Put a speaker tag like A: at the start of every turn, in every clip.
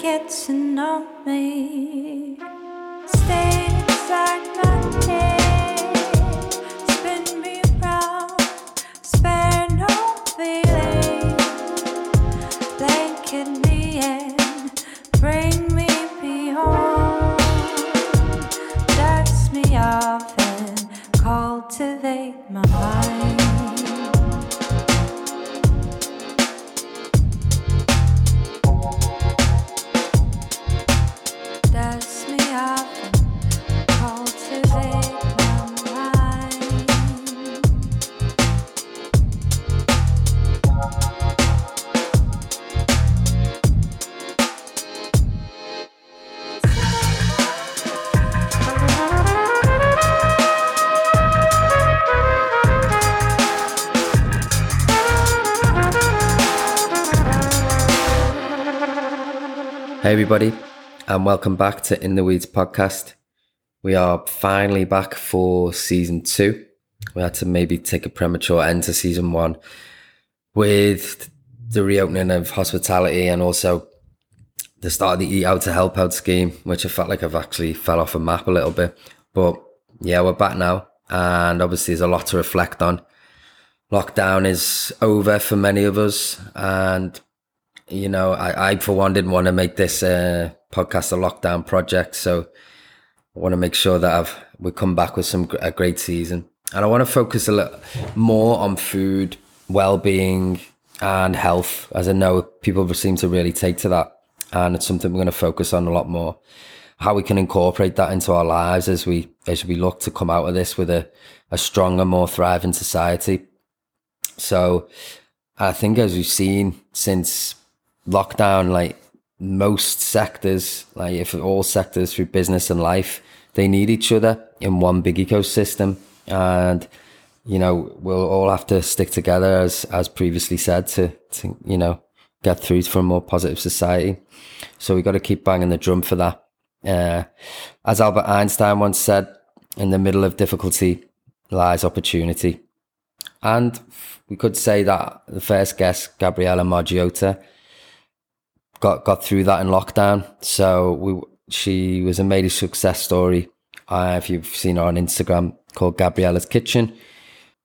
A: get to know me.
B: Everybody, and welcome back to In the Weeds podcast. We are finally back for season two. We had to maybe take a premature end to season one with the reopening of hospitality and also the start of the Eat Out to Help Out scheme, which I felt like I've actually fell off a map a little bit. But yeah, we're back now, and obviously, there's a lot to reflect on. Lockdown is over for many of us, and you know, I, I for one didn't want to make this uh, podcast a lockdown project, so I want to make sure that I've we come back with some a great season, and I want to focus a little more on food, well-being, and health, as I know people seem to really take to that, and it's something we're going to focus on a lot more. How we can incorporate that into our lives as we as we look to come out of this with a, a stronger, more thriving society. So, I think as we've seen since lockdown, like most sectors, like if all sectors through business and life, they need each other in one big ecosystem. And, you know, we'll all have to stick together as, as previously said to, to, you know, get through for a more positive society. So we got to keep banging the drum for that. Uh, as Albert Einstein once said, in the middle of difficulty lies opportunity. And we could say that the first guest, Gabriella Margiotta, got got through that in lockdown. So we she was a major success story. Uh, if you've seen her on Instagram, called Gabriella's Kitchen,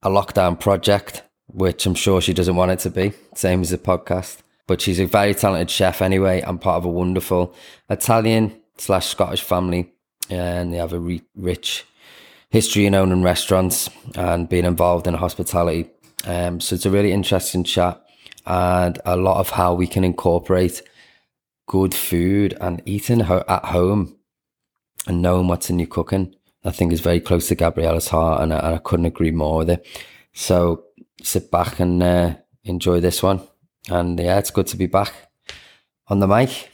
B: a lockdown project, which I'm sure she doesn't want it to be. Same as the podcast, but she's a very talented chef anyway, and part of a wonderful Italian slash Scottish family, and they have a re- rich history in owning restaurants and being involved in hospitality. Um, so it's a really interesting chat and a lot of how we can incorporate good food and eating ho- at home and knowing what's in your cooking, I think is very close to Gabriella's heart, and I, and I couldn't agree more with it. So sit back and uh, enjoy this one. And yeah, it's good to be back on the mic.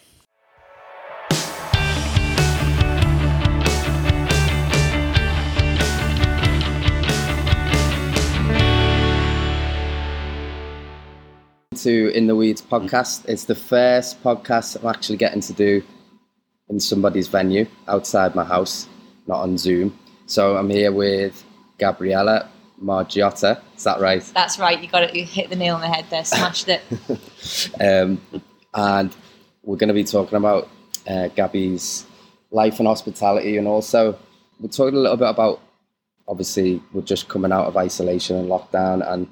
B: To In the Weeds podcast. It's the first podcast I'm actually getting to do in somebody's venue outside my house, not on Zoom. So I'm here with Gabriella Margiotta. Is that right?
C: That's right. You got it. You hit the nail on the head there. Smashed it.
B: Um, and we're going to be talking about uh, Gabby's life and hospitality, and also we're talking a little bit about. Obviously, we're just coming out of isolation and lockdown, and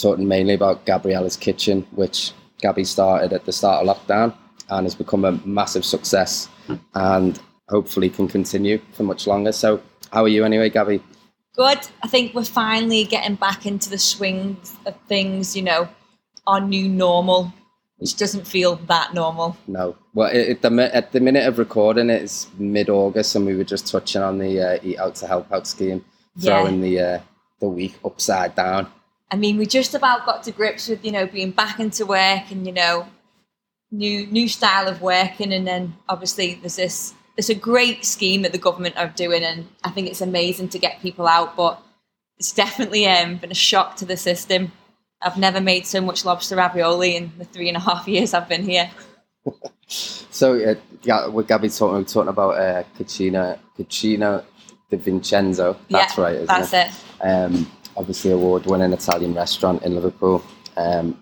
B: talking mainly about Gabriella's Kitchen, which Gabby started at the start of lockdown and has become a massive success, and hopefully can continue for much longer. So, how are you anyway, Gabby?
C: Good. I think we're finally getting back into the swing of things. You know, our new normal, which doesn't feel that normal.
B: No. Well, at the at the minute of recording, it's mid August, and we were just touching on the uh, Eat Out to Help Out scheme,
C: Yeah.
B: throwing the uh, the week upside down.
C: I mean, we just about got to grips with you know being back into work and you know new new style of working, and then obviously there's this it's a great scheme that the government are doing, and I think it's amazing to get people out, but it's definitely um, been a shock to the system. I've never made so much lobster ravioli in the three and a half years I've been here.
B: So, uh, yeah, with Gabby talking, we we're talking about uh, Cucina Cucina di Vincenzo. That's
C: yeah,
B: right, isn't
C: that's
B: it?
C: it.
B: Um, obviously, award-winning Italian restaurant in Liverpool. Um,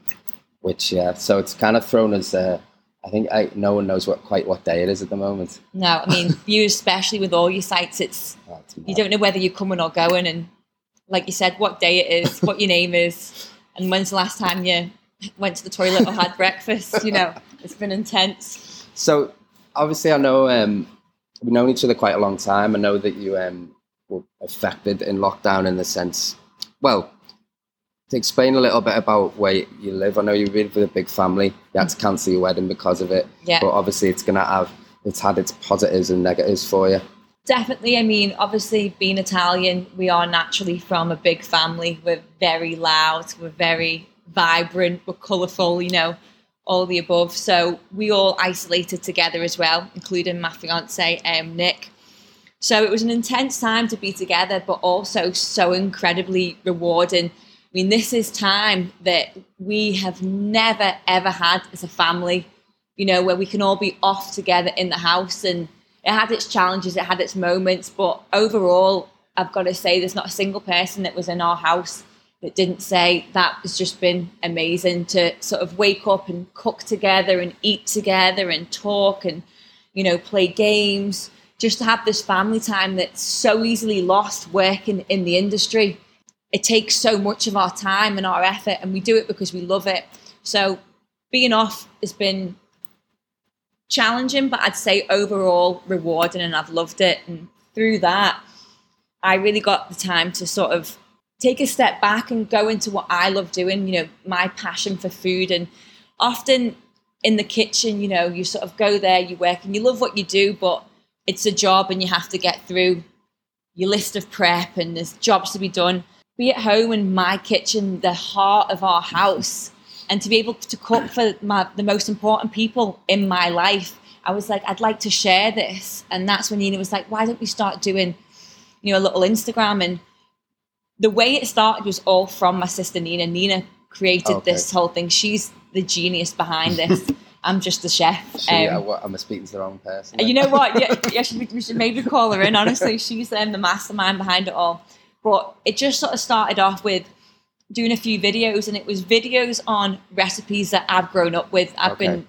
B: which yeah, so it's kind of thrown us a, I think I, no one knows what quite what day it is at the moment.
C: No, I mean you especially with all your sites, it's
B: Oh,
C: you don't know whether you're coming or going, and like you said, what day it is, what your name is, and when's the last time you went to the toilet or had breakfast. You know, it's been intense.
B: So obviously, I know um, we've known each other quite a long time. I know that you um, were affected in lockdown in the sense. Well, to explain a little bit about where you live, I know you live with a big family. You had to cancel your wedding because of it.
C: Yeah.
B: But obviously, it's gonna have it's had its positives and negatives for you.
C: Definitely. I mean, obviously, being Italian, we are naturally from a big family. We're very loud, we're very vibrant, we're colourful, you know, all the above. So we all isolated together as well, including my fiance, um, Nick. So it was an intense time to be together, but also so incredibly rewarding. I mean, this is time that we have never, ever had as a family, you know, where we can all be off together in the house. And it had its challenges, it had its moments, but overall, I've got to say, there's not a single person that was in our house that didn't say that has just been amazing to sort of wake up and cook together and eat together and talk and, you know, play games. Just to have this family time that's so easily lost working in the industry. It takes so much of our time and our effort, and we do it because we love it. So being off has been challenging, but I'd say overall rewarding, and I've loved it. And through that, I really got the time to sort of take a step back and go into what I love doing, you know, my passion for food. And often in the kitchen, you know, you sort of go there, you work, and you love what you do, but it's a job and you have to get through your list of prep and there's jobs to be done. Be at home in my kitchen, the heart of our house, and to be able to cook for my, the most important people in my life. I was like, I'd like to share this. And that's when Nina was like, why don't we start doing, you know, a little Instagram? And the way it started was all from my sister Nina. Nina created
B: Okay.
C: this whole thing. She's the genius behind this. I'm just the chef.
B: Yeah,
C: Um,
B: what, am I speaking to the wrong person?
C: you know what? Yeah, yeah should, we should maybe call her in. Honestly, she's um, the mastermind behind it all. But it just sort of started off with doing a few videos, and it was videos on recipes that I've grown up with. I've
B: Okay.
C: been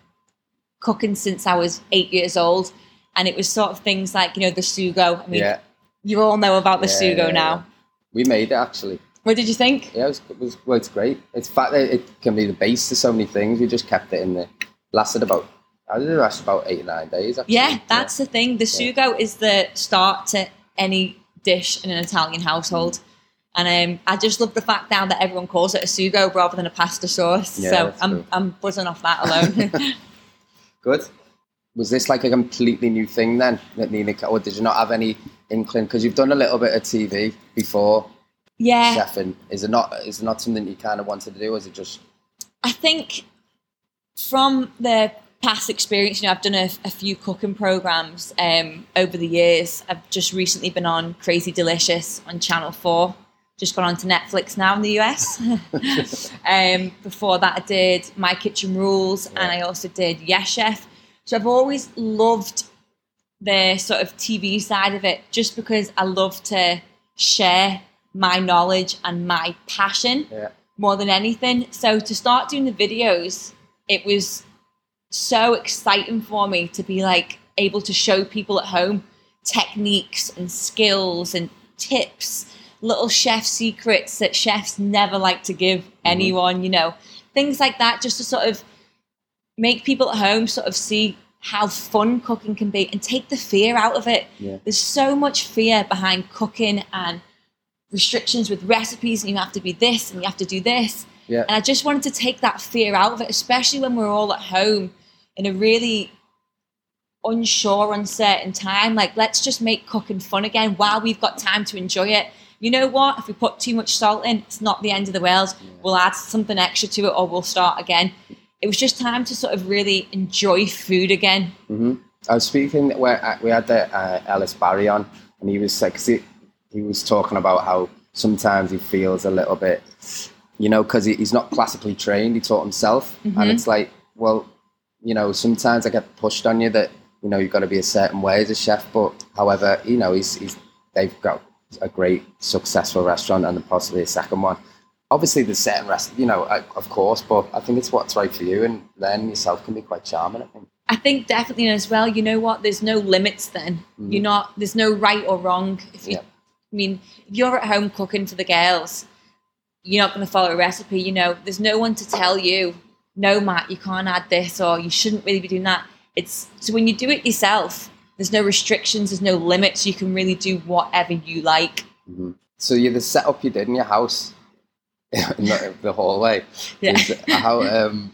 C: cooking since I was eight years old, and it was sort of things like you know the sugo. I mean,
B: yeah,
C: you all know about the
B: Yeah,
C: sugo
B: yeah,
C: now.
B: we made it actually.
C: What did you think?
B: Yeah, it was, it was well, it's great. It's fact that it can be the base to so many things. We just kept it in there. Lasted about, I did it last about eight or nine days. Actually.
C: Yeah, that's the thing. The
B: Yeah.
C: sugo is the start to any dish in an Italian household. And um, I just love the fact now that everyone calls it a sugo rather than a pasta sauce.
B: Yeah,
C: so I'm,
B: true.
C: I'm buzzing off that alone.
B: good. Was this like a completely new thing then, that Nina? Or did you not have any inkling? Because you've done a little bit of TV before,
C: yeah,
B: chefing. Is it not? Is it not something you kind of wanted to do? Or is it just?
C: I think from the past experience, you know, I've done a, a few cooking programs um, over the years. I've just recently been on Crazy Delicious on Channel 4. Just gone on to Netflix now in the US. um, before that, I did My Kitchen Rules and I also did Yes Chef. So I've always loved the sort of TV side of it just because I love to share my knowledge and my passion
B: Yeah.
C: more than anything. So to start doing the videos, it was so exciting for me to be like able to show people at home techniques and skills and tips, little chef secrets that chefs never like to give mm-hmm. anyone, you know, things like that, just to sort of make people at home sort of see how fun cooking can be and take the fear out of it.
B: Yeah.
C: There's so much fear behind cooking and restrictions with recipes and you have to be this and you have to do this.
B: Yeah.
C: And I just wanted to take that fear out of it, especially when we're all at home in a really unsure, uncertain time. Like, let's just make cooking fun again while we've got time to enjoy it. You know what? If we put too much salt in, it's not the end of the world. We'll add something extra to it or we'll start again. It was just time to sort of really enjoy food again.
B: I was speaking where uh, we had the uh, Ellis Barrie on, and he was like, he, he was talking about how sometimes he feels a little bit, you know, because he's not classically trained. He taught himself, and mm-hmm. it's like, well, you know, sometimes I get pushed on you that you know you've got to be a certain way as a chef. But however, you know, he's, he's they've got a great successful restaurant and possibly a second one. obviously the certain rest, you know, of course, but I think it's what's right for you, and then yourself can be quite charming. I think.
C: I think definitely as well. You know what? There's no limits. Then mm-hmm. you're not. There's no right or wrong. If you,
B: Yeah.
C: I mean, if you're at home cooking for the girls, you're not going to follow a recipe. You know, there's no one to tell you, no, Matt, you can't add this, or you shouldn't really be doing that. It's so when you do it yourself, there's no restrictions, there's no limits. You can really do whatever you like.
B: So you the setup you did in your house, in the, hallway.
C: Yeah.
B: is how um,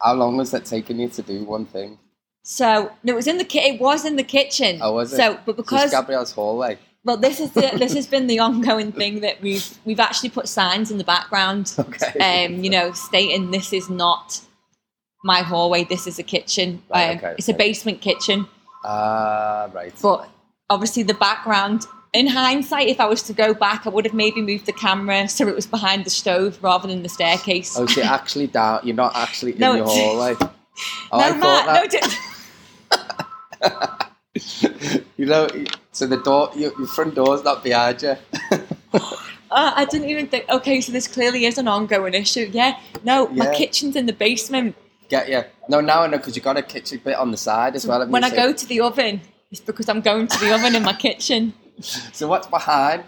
B: how long was that taking you to do one thing?
C: So no, it was in the ki- it was in the kitchen.
B: Oh, was it?
C: So, but because
B: Gabrielle's hallway.
C: Well, this is the, this has been the ongoing thing that we've we've actually put signs in the background,
B: Okay.
C: um, you know, stating this is not my hallway. This is a kitchen.
B: Right,
C: Um,
B: okay,
C: it's a basement kitchen,
B: Ah, right.
C: but obviously the background. In hindsight, if I was to go back, I would have maybe moved the camera so it was behind the stove rather than the staircase.
B: Oh, so you're actually down. You're not actually in
C: No,
B: your hallway. Oh,
C: no,
B: I
C: Matt, no.
B: you know, so the door, your, your front door's not behind you.
C: uh, I didn't even think. Okay, so this clearly is an ongoing issue. Yeah, no, my kitchen's in the basement.
B: Get you? No, now I know because you got a kitchen bit on the side as well.
C: When? I
B: So-
C: go to the oven, it's because I'm going to the oven in my kitchen.
B: so what's behind?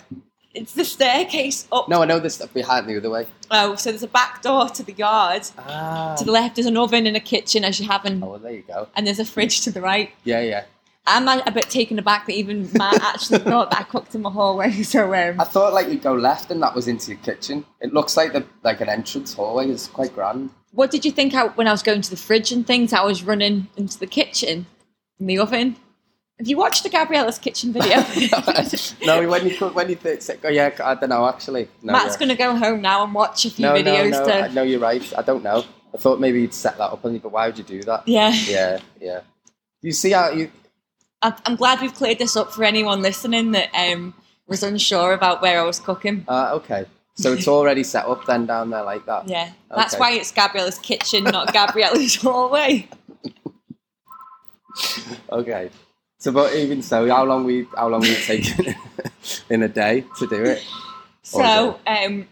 C: It's the staircase up.
B: No, I know the stuff behind the other way.
C: Oh, so there's a back door to the yard.
B: Ah.
C: To the left, there's an oven and a kitchen, as you have, in,
B: Oh, well, there you go.
C: and there's a fridge to the right.
B: Yeah, yeah.
C: I'm a, a bit taken aback that even Matt actually thought that I cooked in my hallway. So, um,
B: I thought like you'd go left and that was into your kitchen. It looks like the like an entrance hallway. It's quite grand.
C: what did you think I, when I was going to the fridge and things? I was running into the kitchen, in the oven. Have you watched the Gabriella's kitchen video?
B: no, when you cook, when you think, oh yeah, I don't know actually. No,
C: Matt's
B: yeah.
C: going to go home now and watch a few
B: no,
C: videos
B: no, no. I
C: to.
B: know you're right. I don't know. I thought maybe you'd set that up on you, but why would you do that?
C: Yeah.
B: Yeah, yeah. You see how you?
C: I'm, I'm glad we've cleared this up for anyone listening that um, was unsure about where I was cooking.
B: Uh, okay, so it's already set up then down there like that.
C: Yeah, that's
B: Okay.
C: why it's Gabriella's kitchen, not Gabriella's hallway.
B: Okay. So, but even so, how long we how long we taking in a day to do it?
C: So um,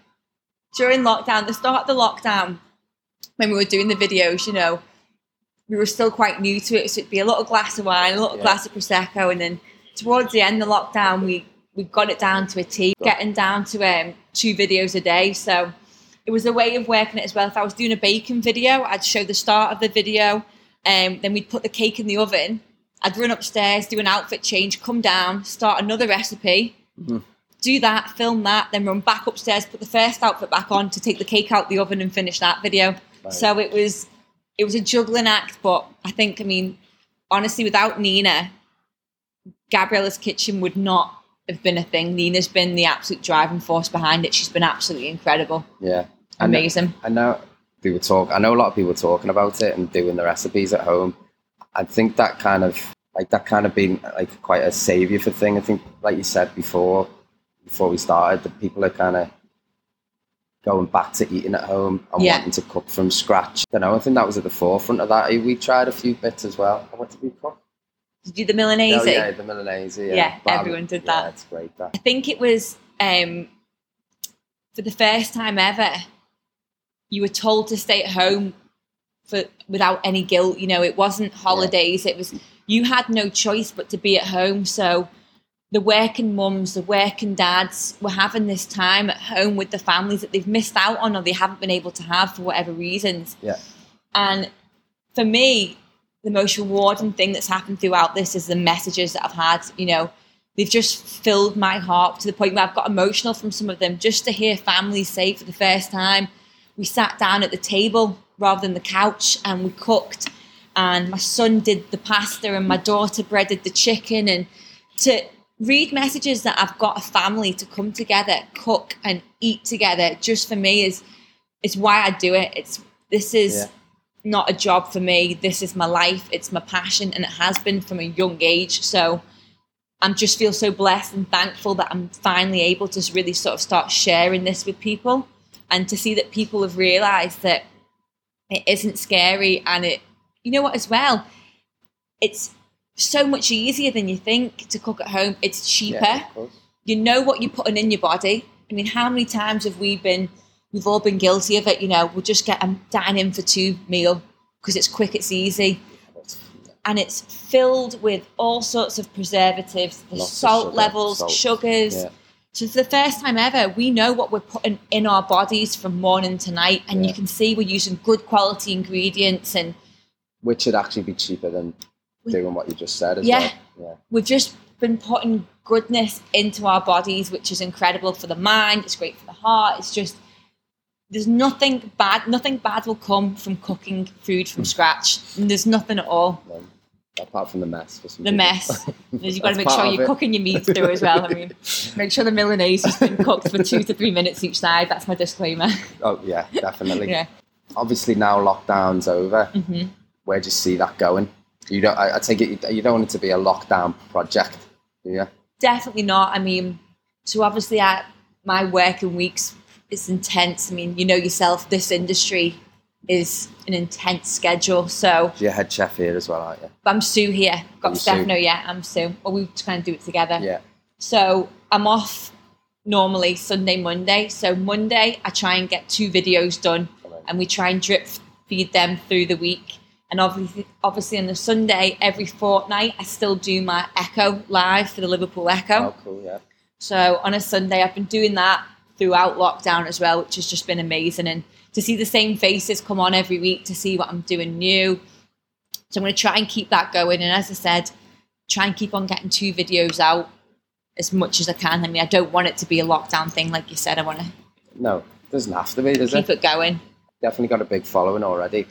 C: during lockdown, the start of the lockdown, when we were doing the videos, you know, we were still quite new to it. So it'd be a little glass of wine, a little
B: Yeah.
C: glass of prosecco, and then towards the end of lockdown, we we got it down to a T, getting down to um, two videos a day. So it was a way of working it as well. If I was doing a baking video, I'd show the start of the video, um, then we'd put the cake in the oven. I'd run upstairs, do an outfit change, come down, start another recipe, do that, film that, then run back upstairs, put the first outfit back on to take the cake out the oven and finish that video.
B: Right.
C: So it was it was a juggling act, but I think I mean honestly, without Nina, Gabriella's kitchen would not have been a thing. Nina's been the absolute driving force behind it. She's been absolutely incredible,
B: Yeah.
C: Amazing.
B: I know they were talk. I know a lot of people talking about it and doing the recipes at home. I think that kind of like that kind of been like quite a savior for thing. I think, like you said before, before we started, that people are kind of going back to eating at home and
C: Yeah.
B: wanting to cook from scratch. I don't know. I think that was at the forefront of that. We tried a few bits as well. What did we cook?
C: Did you do the Milanese?
B: Oh, yeah, the Milanese. Yeah,
C: Yeah, everyone did
B: yeah,
C: that.
B: It's great. That.
C: I think it was um, for the first time ever. You were told to stay at home for without any guilt. You know, it wasn't holidays. It was you had no choice but to be at home. So the working mums, the working dads were having this time at home with the families that they've missed out on or they haven't been able to have for whatever reasons.
B: Yeah.
C: And for me, the most rewarding thing that's happened throughout this is the messages that I've had. You know, they've just filled my heart to the point where I've got emotional from some of them just to hear families say for the first time, we sat down at the table rather than the couch and we cooked. And my son did the pasta and my daughter breaded the chicken. And to read messages that I've got a family to come together, cook and eat together just for me is is why I do it. It's this is
B: Yeah.
C: not a job for me. This is my life. It's my passion, and it has been from a young age. So I'm just feel so blessed and thankful that I'm finally able to really sort of start sharing this with people, and to see that people have realised that it isn't scary, and it, you know what, as well, it's so much easier than you think to cook at home. It's cheaper
B: Yeah,
C: you know what you're putting in your body. I mean, how many times have we been we've all been guilty of it. You know, we'll just get a dine in for two meal because it's quick, it's easy, and it's filled with all sorts of preservatives, the
B: Lots
C: salt
B: sugar,
C: levels,
B: salt.
C: sugars.
B: Yeah.
C: So for the first time ever, we know what we're putting in our bodies from morning to night, and
B: Yeah.
C: you can see we're using good quality ingredients, and
B: Which would actually be cheaper than doing what you just said as
C: Yeah.
B: well. Yeah.
C: We've just been putting goodness into our bodies, which is incredible for the mind. It's great for the heart. It's just there's nothing bad. Nothing bad will come from cooking food from scratch. And there's nothing at all.
B: Apart from the mess.
C: The
B: people.
C: mess. You've got to make sure you're
B: it.
C: cooking your meat through as well. I mean, make sure the Milanese has been cooked for two to three minutes each side. That's my disclaimer.
B: Oh yeah, definitely.
C: yeah.
B: Obviously now lockdown's over.
C: hmm
B: Where do you see that going? You don't. I, I take it you- don't want it to be a lockdown project, do you?
C: Definitely not. I mean, so obviously, I, my working weeks is intense. I mean, you know yourself, this industry is an intense schedule. So,
B: You're head chef here as well, aren't you?
C: but I'm sous here. Got
B: You
C: Stefano,
B: sous?
C: yeah, I'm sous. Well, we kind of do it together.
B: Yeah.
C: So I'm off normally Sunday, Monday. So Monday, I try and get two videos done, and we try and drip feed them through the week. And obviously, obviously on the Sunday, every fortnight, I still do my Echo live for the Liverpool Echo.
B: Oh, cool. Yeah.
C: So on a Sunday, I've been doing that throughout lockdown as well, which has just been amazing. And to see the same faces come on every week, to see what I'm doing new. So I'm going to try and keep that going. And as I said, try and keep on getting two videos out as much as I can. I mean, I don't want it to be a lockdown thing, like you said. I want to
B: No, doesn't have to be, does
C: keep
B: it?
C: it going.
B: Definitely got a big following already.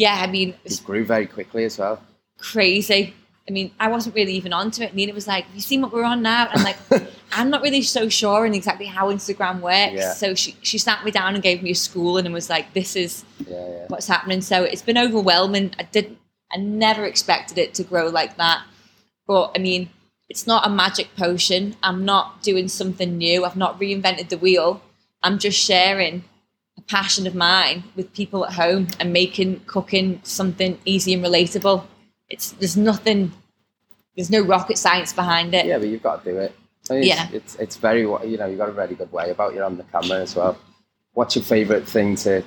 C: Yeah, I mean,
B: It grew very quickly as well.
C: crazy. I mean, I wasn't really even onto it. Nina was like, "Have you seen what we're on now?" And like, I'm not really so sure in exactly how Instagram works.
B: Yeah.
C: So she she sat me down and gave me a school and was like, "This is
B: Yeah, yeah.
C: what's happening." So it's been overwhelming. I didn't, I never expected it to grow like that. But I mean, it's not a magic potion. I'm not doing something new. I've not reinvented the wheel. I'm just sharing passion of mine with people at home and making cooking something easy and relatable. It's there's nothing, there's no rocket science behind it.
B: Yeah, but you've got to do it. I mean,
C: Yeah.
B: It's, it's it's very you know you've got a very good way about you on the camera as well. What's your favourite thing to?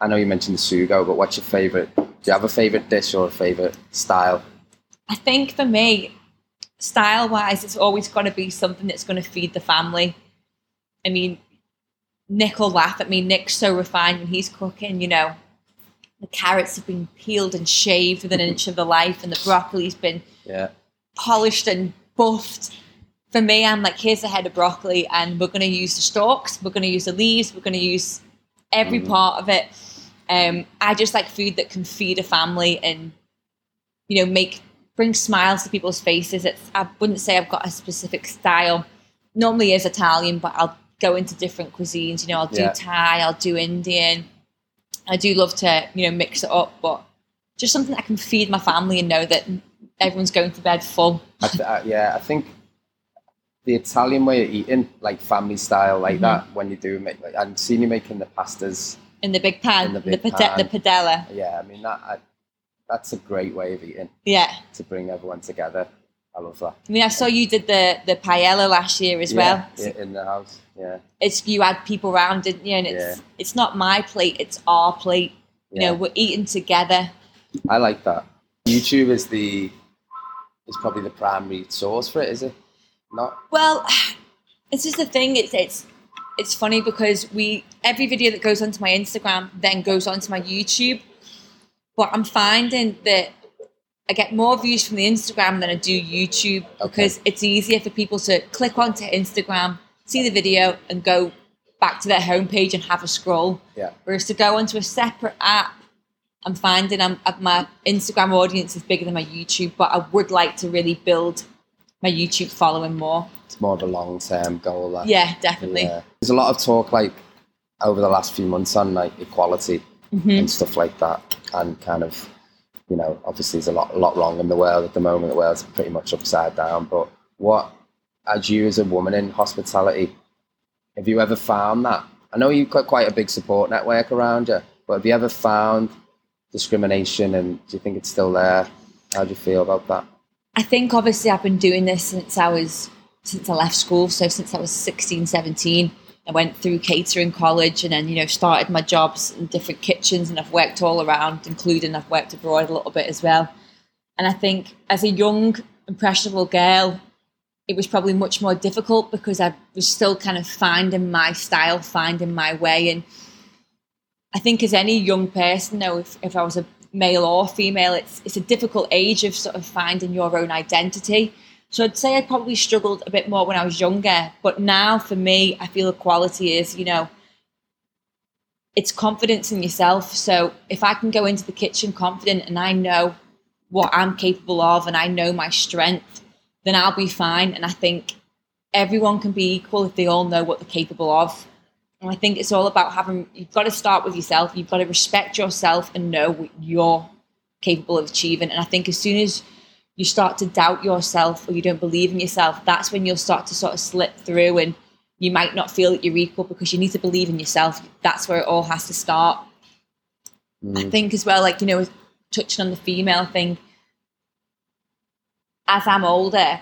B: I know you mentioned the sugo, but what's your favourite? Do you have a favourite dish or a favourite style?
C: I think for me, style wise, it's always got to be something that's going to feed the family. I mean, Nick will laugh at me. Nick's so refined when he's cooking, you know. The carrots have been peeled and shaved with an inch of the life, and the broccoli's been
B: Yeah,
C: polished and buffed. For me, I'm like, here's a head of broccoli, and we're going to use the stalks, we're going to use the leaves, we're going to use every part of it. Um, I just like food that can feed a family and, you know, make bring smiles to people's faces. It's I wouldn't say I've got a specific style. Normally is Italian, but I'll go into different cuisines. You know, I'll do
B: Yeah.
C: Thai, I'll do Indian. I do love to, you know, mix it up, but just something that I can feed my family and know that everyone's going to bed full.
B: I th- I, yeah. I think the Italian way of eating, like family style, like
C: Mm-hmm.
B: that, when you do make, like, I've seen you making the pastas.
C: in the big pan,
B: In the
C: the,
B: big
C: pate-
B: pan.
C: the padella.
B: Yeah, I mean that. I, that's a great way of eating
C: Yeah.
B: to bring everyone together. I love that.
C: I mean, I saw you did the the paella last year as well.
B: Yeah, yeah, in the house. Yeah,
C: It's you had people around, didn't you? And it's it's not my plate; it's our plate. You
B: yeah.
C: know, we're eating together.
B: I like that. YouTube is the is probably the primary source for it, is it? Not.
C: Well, this is the thing. It's it's it's funny because we every video that goes onto my Instagram then goes onto my YouTube, but I'm finding that I get more views from the Instagram than I do YouTube because it's easier for people to click onto Instagram, see the video, and go back to their homepage and have a scroll.
B: Yeah.
C: Whereas to go onto a separate app, I'm finding I'm, uh, my Instagram audience is bigger than my YouTube, but I would like to really build my YouTube following more.
B: It's more of a long term goal.
C: Yeah, definitely.
B: Yeah. There's a lot of talk like over the last few months on like equality
C: Mm-hmm.
B: and stuff like that, and kind of, you know, obviously there's a lot, a lot wrong in the world at the moment. The world's pretty much upside down. But what, as you as a woman in hospitality, have you ever found that? I know you've got quite a big support network around you, but have you ever found discrimination, and do you think it's still there? How do you feel about that?
C: I think obviously I've been doing this since I was since I left school, so since I was 16, 17. I went through catering college and then, you know, started my jobs in different kitchens and I've worked all around, including I've worked abroad a little bit as well. And I think as a young, impressionable girl, it was probably much more difficult because I was still kind of finding my style, finding my way. And I think as any young person, though, if, if I was a male or female, it's it's a difficult age of sort of finding your own identity. So I'd say I probably struggled a bit more when I was younger, but now for me, I feel equality is, you know, it's confidence in yourself. So if I can go into the kitchen confident and I know what I'm capable of and I know my strength, then I'll be fine. And I think everyone can be equal if they all know what they're capable of. And I think it's all about having, you've got to start with yourself. You've got to respect yourself and know what you're capable of achieving. And I think as soon as you start to doubt yourself or you don't believe in yourself, that's when you'll start to sort of slip through and you might not feel that you're equal because you need to believe in yourself. That's where it all has to start. Mm. I think as well, like, you know, touching on the female thing, as I'm older,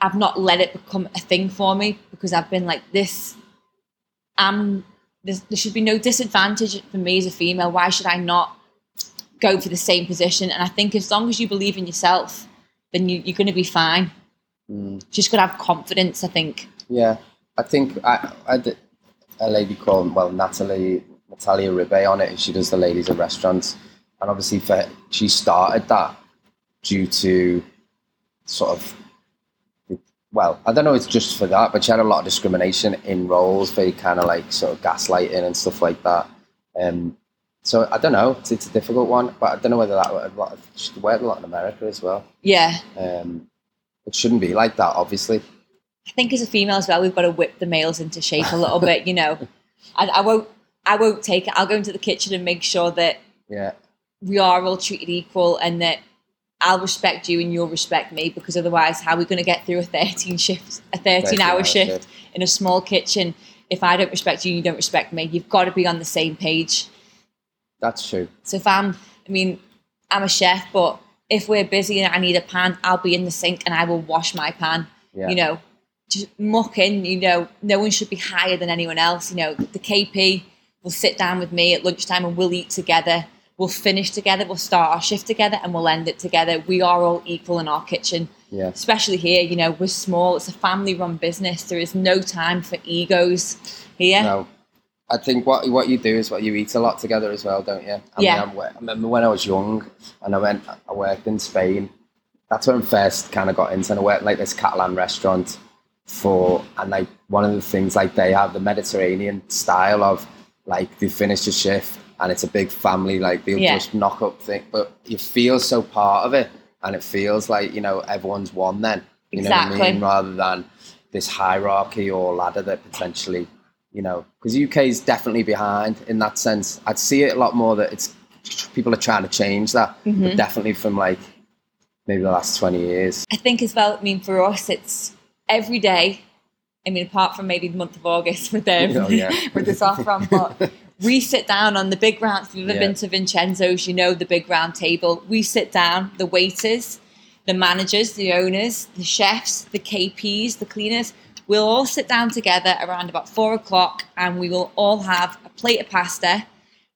C: I've not let it become a thing for me because I've been like, this um, there should be no disadvantage for me as a female. Why should I not go for the same position? And I think as long as you believe in yourself, then you, you're going to be fine. Mm. Just got to have confidence, I think.
B: Yeah, I think I, I did a lady called, well, Natalie, Natalia Ribe on it, and she does the ladies at restaurants. And obviously, for, she started that due to sort of well, I don't know it's just for that, but she had a lot of discrimination in roles, very kind of like sort of gaslighting and stuff like that. Um, so I don't know, it's, it's, a difficult one, but I don't know whether that would a lot of, she worked a lot in America as well.
C: Yeah.
B: Um, it shouldn't be like that, obviously.
C: I think as a female as well, we've got to whip the males into shape a little bit. You know, I, I won't, I won't take it. I'll go into the kitchen and make sure that
B: yeah
C: we are all treated equal and that I'll respect you and you'll respect me because otherwise, how are we going to get through a 13 shift, a 13 hour shift, shift in a small kitchen if I don't respect you and you don't respect me? You've got to be on the same page.
B: That's true.
C: So if I'm, I mean, I'm a chef, but if we're busy and I need a pan, I'll be in the sink and I will wash my pan. Yeah. You know, just muck in. You know, no one should be higher than anyone else. You know, the KP will sit down with me at lunchtime and we'll eat together we'll finish together, we'll start our shift together, and we'll end it together. We are all equal in our kitchen.
B: Yeah.
C: Especially here, you know, we're small. It's a family-run business. There is no time for egos here.
B: No. I think what what you do is what you eat a lot together as well, don't you? I
C: yeah.
B: Mean, I remember when I was young and I went, I worked in Spain. That's when I first kind of got into. And I worked like this Catalan restaurant for, and like one of the things like they have the Mediterranean style of like they finish a shift and it's a big family. Like they'll yeah. just knock up things, but you feel so part of it, and it feels like you know everyone's one. Then you exactly. know what I mean, rather than this hierarchy or ladder that potentially you know because UK is definitely behind in that sense. I'd see it a lot more that it's people are trying to change that, mm-hmm. but definitely from like maybe the last 20 years.
C: I think as well, I mean, for us, it's every day. I mean, apart from maybe the month of August with them, oh, yeah. with the saffron, but we sit down on the big round. If you've ever yeah. been to Vincenzo's, you know the big round table. We sit down, the waiters, the managers, the owners, the chefs, the KPs, the cleaners. We'll all sit down together around about four o'clock and we will all have a plate of pasta,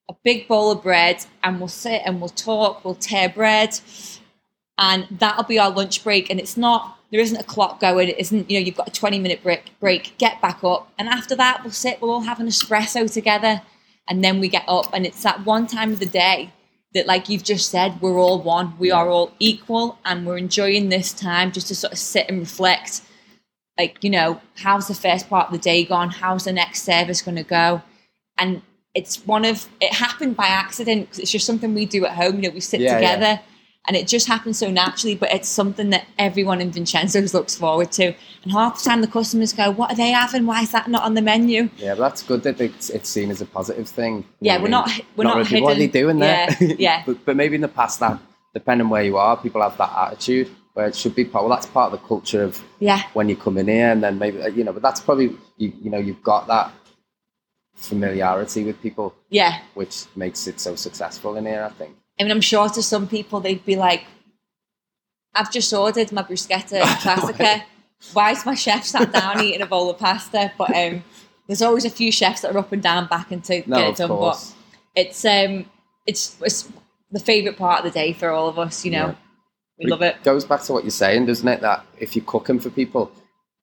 C: a big bowl of bread, and we'll sit and we'll talk, we'll tear bread. And that'll be our lunch break. And it's not, there isn't a clock going. It isn't, you know, you've got a 20 minute break, break, get back up. And after that, we'll sit, we'll all have an espresso together and then we get up and it's that one time of the day that like you've just said we're all one. We are all equal and we're enjoying this time just to sort of sit and reflect like you know how's the first part of the day gone? How's the next service going to go? And it's one of it happened by accident because it's just something we do at home you know we sit yeah, together. yeah and it just happens so naturally but it's something that everyone in vincenzo's looks forward to. And half the time the customers go what are they having? Why is that not on the menu?
B: Yeah but that's good that it's, it's seen as a positive thing.
C: Yeah we're not we're not, not hidden.
B: what are they doing there?
C: Yeah, yeah.
B: but, but maybe in the past that depending where you are people have that attitude where it should be part well that's part of the culture of
C: yeah.
B: when you come in here and then maybe you know but that's probably you, you know you've got that familiarity with people
C: yeah.
B: which makes it so successful in here i think
C: I mean, I'm sure to some people they'd be like, I've just ordered my bruschetta classica. Why is my chef sat down eating a bowl of pasta? But um, there's always a few chefs that are up and down back and to
B: No,
C: get it done.
B: course.
C: But it's um, it's it's the favourite part of the day for all of us. You know,
B: Yeah.
C: we love it.
B: goes back to what you're saying, doesn't it? That if you're cooking for people,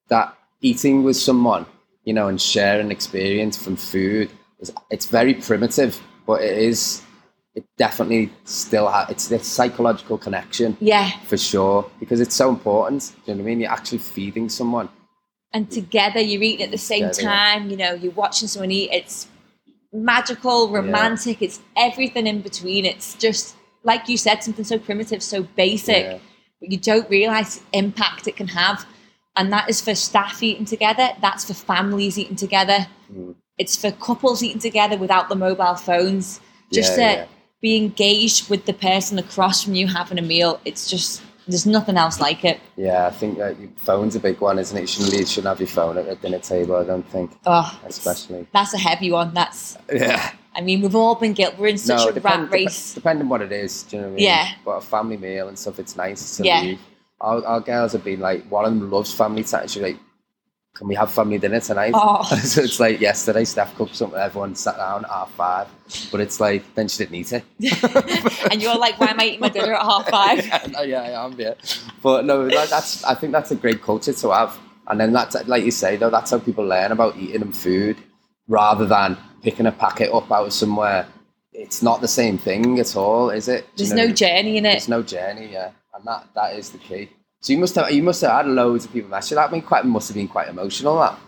B: that eating with someone, you know, and sharing experience from food, is, it's very primitive, but it is. It definitely still has. It's this psychological connection
C: Yeah,
B: for sure because it's so important. Do you know what I mean? You're actually feeding someone.
C: and together you're eating at the same
B: Together, yeah.
C: time. You know, you're watching someone eat. It's magical, romantic. It's everything in between. It's just like you said, something so primitive, so basic.
B: Yeah.
C: but you don't realize the impact it can have. And that is for staff eating together, that's for families eating together,
B: Mm.
C: it's for couples eating together without the mobile phones. Just
B: Yeah,
C: to
B: yeah.
C: Be engaged with the person across from you having a meal, it's just, there's nothing else like it.
B: Yeah, I think that your phone's a big one, isn't it? You shouldn't, you shouldn't have your phone at a dinner table. I don't think,
C: Oh,
B: especially.
C: that's a heavy one. That's,
B: Yeah.
C: I mean, we've all been guilty. We're in such a
B: depend-
C: rat race.
B: Dep- depending what it is, do you know what I mean?
C: Yeah.
B: But a family meal and stuff, it's nice to
C: Yeah.
B: leave. Our, our girls have been like, one of them loves family time. She's like, can we have family dinner tonight?
C: Oh.
B: so it's like yesterday, Steph cooked something, everyone sat down at half five. But it's like, then she didn't eat it.
C: and you're like, why am I eating my dinner at half five?
B: yeah, yeah, I am, yeah. But no, that, that's, I think that's a great culture to have. And then that's, like you say, though, that's how people learn about eating and food rather than picking a packet up out of somewhere. It's not the same thing at all, is it? Do you
C: There's
B: know
C: no
B: what I mean?
C: journey in it.
B: There's no journey, yeah, and that that is the key. So you must have you must have had loads of people message. That been quite must have been quite emotional. That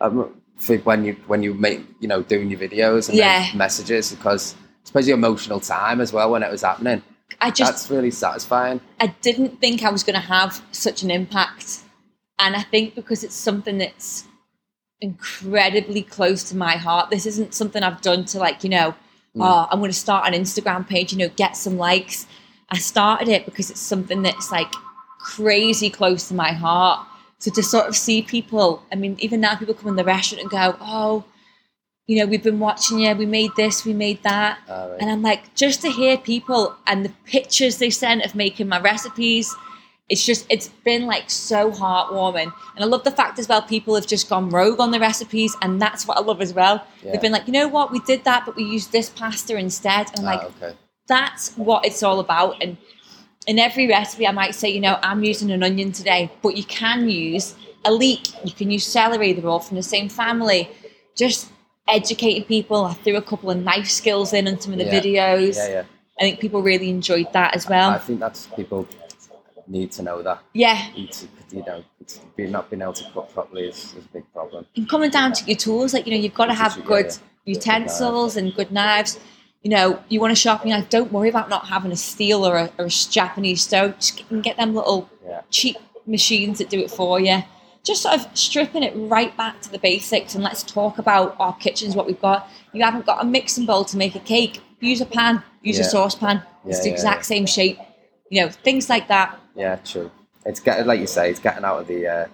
B: um, for when you when you make you know doing your videos and
C: Yeah.
B: messages because I suppose your emotional time as well when it was happening.
C: I just,
B: That's really satisfying.
C: I didn't think I was going to have such an impact. And I think because it's something that's incredibly close to my heart, this isn't something I've done to, like, you know, oh, I'm going to start an Instagram page, you know, get some likes. I started it because it's something that's like crazy close to my heart. So to sort of see people, I mean, even now people come in the restaurant and go, oh, you know, we've been watching you, we made this, we made that.
B: All right.
C: And I'm like, just to hear people and the pictures they sent of making my recipes, it's just, it's been like so heartwarming. And I love the fact as well, people have just gone rogue on the recipes. And that's what I love as well.
B: Yeah.
C: They've been like, you know what, we did that, but we used this pasta instead. And I'm
B: Ah,
C: like,
B: okay.
C: that's what it's all about. And in every recipe, I might say, you know, I'm using an onion today, but you can use a leek, you can use celery, they're all from the same family. Just educating people. I threw a couple of knife skills in on some of the
B: Yeah.
C: videos.
B: Yeah, yeah.
C: I think people really enjoyed that as well.
B: I think that's people need to know that.
C: yeah,
B: It's, you know, it's not being able to cook properly is, is a big problem.
C: and coming down to your tools, like you know, you've got to have good utensils and good knives. You know, you want to sharpen your knife. Don't worry about not having a steel or a, or a Japanese stone. Just get, get them little
B: Yeah.
C: cheap machines that do it for you. Just sort of stripping it right back to the basics, and let's talk about our kitchens. What we've got. You haven't got a mixing bowl to make a cake. Use a pan. Use a
B: Yeah.
C: saucepan. It's the
B: yeah,
C: exact
B: yeah.
C: same shape. You know, things like that.
B: Yeah, true. It's getting, like you say, it's getting out of the uh,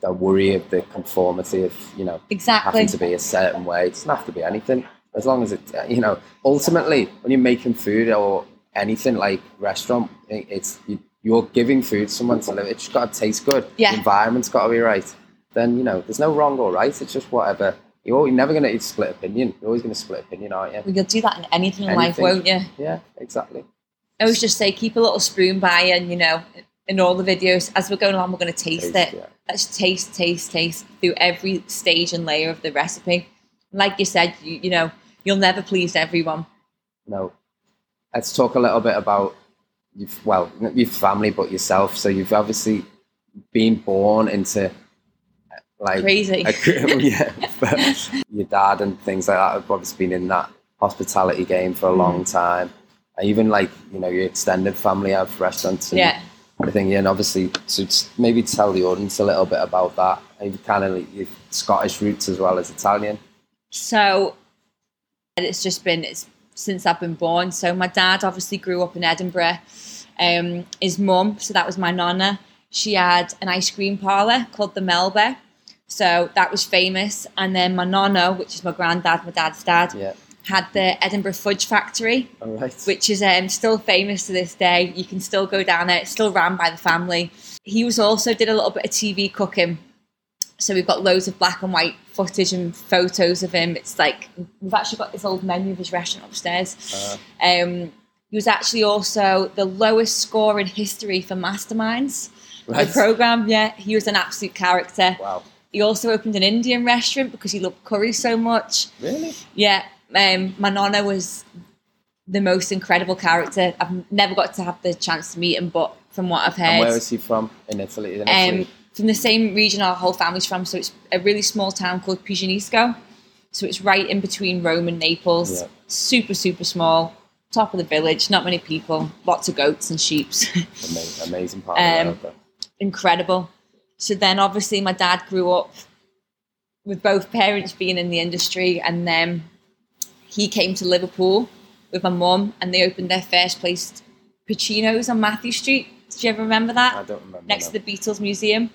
B: the worry of the conformity of you know
C: Exactly.
B: having to be a certain way. It doesn't have to be anything as long as it you know. Ultimately, when you're making food or anything like restaurant, it's you, you're giving food to someone to live. It's just got to taste good.
C: Yeah.
B: The environment's got to be right. Then you know, there's no wrong or right. It's just whatever. You're, you're never going to eat split opinion. You're always going to split opinion, aren't you?
C: Well, you'll do that in anything in life, won't you?
B: Yeah, exactly.
C: I always just say keep a little spoon by and you know, in all the videos as we're going along, we're going to taste,
B: Taste,
C: it.
B: yeah.
C: Let's taste, taste, taste through every stage and layer of the recipe. Like you said, you, you know, you'll never please everyone.
B: No. Let's talk a little bit about you've well, your family, but yourself. So you've obviously been born into uh, like
C: Crazy.
B: a- yeah, but your dad and things like that have obviously been in that hospitality game for a long
C: Mm.
B: time. And even like you know your extended family have restaurants and
C: Yeah.
B: everything. And obviously, so maybe tell the audience a little bit about that. And you kind of like, your Scottish roots as well as Italian.
C: So it's just been it's since I've been born. So my dad obviously grew up in Edinburgh. Um, his mum, so that was my nonna. She had an ice cream parlor called the Melba. So that was famous. And then my nonna, which is my granddad, my dad's dad,
B: Yeah.
C: had the Edinburgh Fudge Factory,
B: right.
C: which is um, still famous to this day. You can still go down there. It's still ran by the family. He was also did a little bit of TV cooking. So we've got loads of black and white footage and photos of him. It's like we've actually got this old menu of his restaurant upstairs.
B: Uh,
C: Um, he was actually also the lowest score in history for Masterminds.
B: Right.
C: The program, yeah, he was an absolute character.
B: wow.
C: He also opened an Indian restaurant because he loved curry so much.
B: Really?
C: Yeah, um, my nonna was the most incredible character. I've never got to have the chance to meet him, but from what I've
B: And where
C: heard,
B: is he from? In Italy? In
C: um,
B: Italy?
C: From the same region our whole family's from. So it's a really small town called Picinisco. So it's right in between Rome and Naples.
B: Yeah.
C: Super, super small. Top of the village, not many people, lots of goats and sheep.
B: Ama- amazing part of
C: um,
B: the world.
C: Incredible. So then obviously my dad grew up with both parents being in the industry and then he came to Liverpool with my mum and they opened their first place Pacino's on Mathew Street. Do you ever remember that?
B: I don't remember.
C: next
B: no.
C: to the Beatles Museum.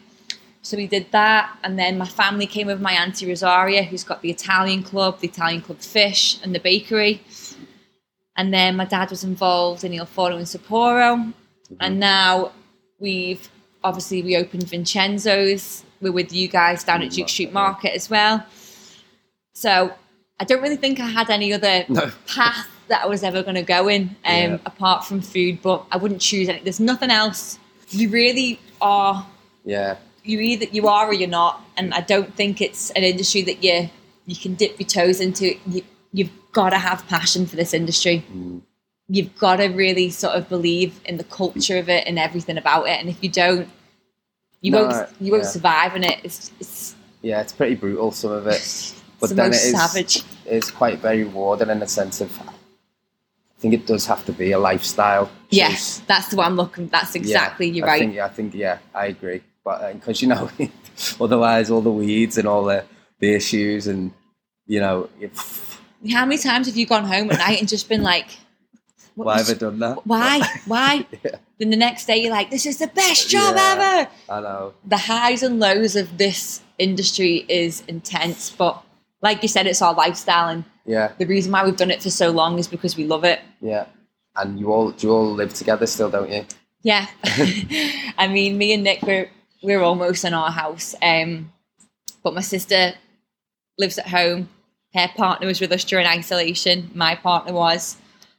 C: So we did that, and then my family came with my auntie Rosaria, who's got the Italian club, the Italian club fish, and the bakery. And then my dad was involved in Il Forno and Sapporo, and now we've obviously we opened Vincenzo's. We're with you guys down at Duke Street Market as well. So I don't really think I had any other
B: No.
C: path that I was ever going to go in, um,
B: Yeah.
C: apart from food. But I wouldn't choose any. There's nothing else. You really are.
B: Yeah.
C: You either you are or you're not, and I don't think it's an industry that you you can dip your toes into. You, you've got to have passion for this industry.
B: Mm.
C: You've got to really sort of believe in the culture of it and everything about it. And if you don't, you
B: No,
C: won't you won't
B: yeah.
C: survive in it. It's it's,
B: Yeah, it's pretty brutal, some of it. But
C: the
B: then it is,
C: savage.
B: it's quite very rewarding in the sense of, I think it does have to be a lifestyle.
C: Yes, that's the one I'm looking. That's
B: Yeah,
C: exactly you're
B: I
C: right.
B: Think, I think, yeah, I agree. Because, uh, you know, otherwise all the weeds and all the, the issues and, you know,
C: How many times have you gone home at night and just been like,
B: why
C: was-
B: have I done that?
C: why? Why?
B: Yeah.
C: Then the next day you're like, this is the best job
B: Yeah.
C: ever.
B: I know.
C: The highs and lows of this industry is intense, but like you said, it's our lifestyle, and
B: Yeah,
C: the reason why we've done it for so long is because we love it.
B: yeah. And you all, do you all live together still, don't you?
C: Yeah, I mean, me and Nick, we're we're almost in our house, um, but my sister lives at home. Her partner was with us during isolation. My partner was.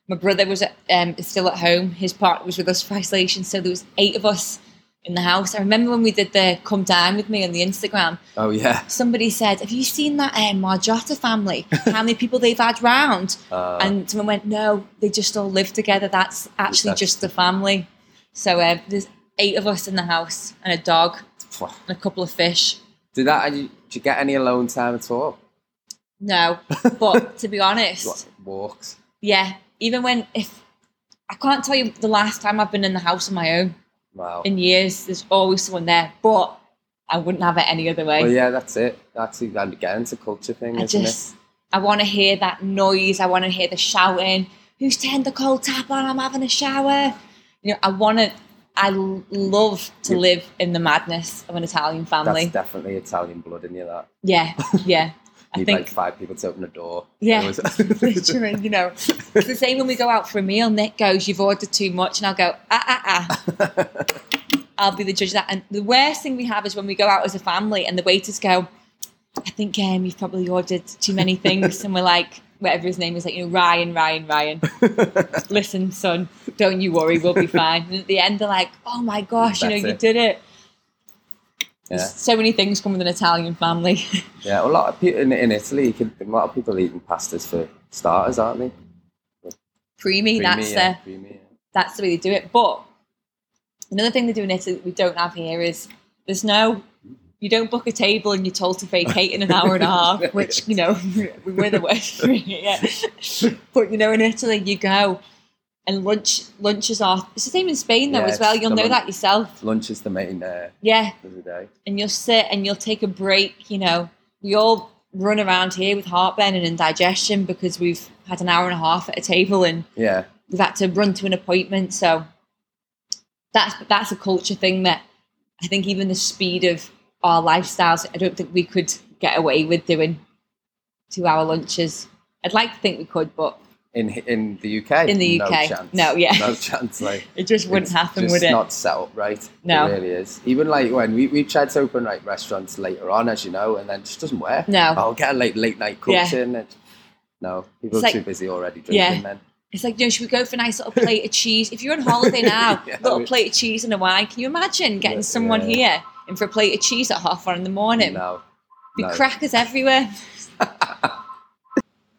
C: My brother was at, um, still at home. His partner was with us for isolation. So there was eight of us in the house. I remember when we did the come down with me on the Instagram.
B: Oh, yeah.
C: Somebody said, "Have you seen that um, Margiotta family? How many people they've had round?"
B: Uh,
C: and someone went, "No, they just all live together. That's actually
B: That's-
C: just the family." So uh, there's eight of us in the house, and a dog, and a couple of fish.
B: did that, did you get any alone time at all?
C: No, but to be honest,
B: walks?
C: yeah. Even when if I can't tell you the last time I've been in the house on my own
B: Wow.
C: in years, there's always someone there. But I wouldn't have it any other way.
B: Well, yeah, that's it. That's it. And again, it's a culture thing,
C: I
B: isn't
C: just, I want to hear that noise. I want to hear the shouting. Who's turned the cold tap on? I'm having a shower. You know, I want to. I love to
B: Yeah.
C: live in the madness of an Italian family.
B: That's definitely Italian blood in you. That
C: yeah, yeah. I
B: need
C: think
B: like five people to open a door.
C: Yeah, literally, you know. It's the same when we go out for a meal. Nick goes, "You've ordered too much," and I'll go, "Ah, ah, ah." I'll be the judge of that. And the worst thing we have is when we go out as a family, and the waiters go, "I think um, you've probably ordered too many things," and we're like, whatever his name is, like you know, Ryan, Ryan, Ryan. Listen, son, don't you worry, we'll be fine. And at the end, they're like, "Oh my gosh, you know,
B: That's
C: you did it."
B: yeah,
C: so many things come with an Italian family.
B: yeah. A lot of people in, in Italy, you can, a lot of people eating pastas for starters, aren't they?
C: Creamy, that's
B: yeah,
C: the
B: creamy, yeah.
C: that's the way they do it. But another thing they do in Italy that we don't have here is there's no you don't book a table and you're told to vacate in an hour and a half, which you know we were the worst for it. Yeah. But you know, in Italy you go and lunch lunches are it's the same in Spain though
B: Yeah,
C: as well. You'll know
B: lun-
C: that yourself.
B: Lunch is the main uh,
C: Yeah.
B: of the day.
C: And you'll sit and you'll take a break, you know. We all run around here with heartburn and indigestion because we've had an hour and a half at a table and
B: Yeah,
C: we've had to run to an appointment. So that's that's a culture thing that I think even the speed of our lifestyles, I don't think we could get away with doing two hour lunches. I'd like to think we could, but
B: in in the UK.
C: In the
B: no
C: UK.
B: chance.
C: No, yeah.
B: no chance. Like
C: It just wouldn't happen,
B: just
C: would it?
B: It's not set up right.
C: No.
B: it really is. Even like when we we tried to open like restaurants later on, as you know, and then it just doesn't work.
C: No.
B: I'll get a late late night
C: Yeah.
B: in. And, no, people
C: It's
B: are
C: like-
B: too busy already drinking.
C: Yeah.
B: Then
C: It's like, you know, should we go for a nice little plate of cheese? If you're on holiday now,
B: Yeah,
C: little plate of cheese and a wine. Can you imagine getting
B: Yeah,
C: someone here in for a plate of cheese at half one in the morning?
B: no,
C: Be
B: no.
C: crackers everywhere.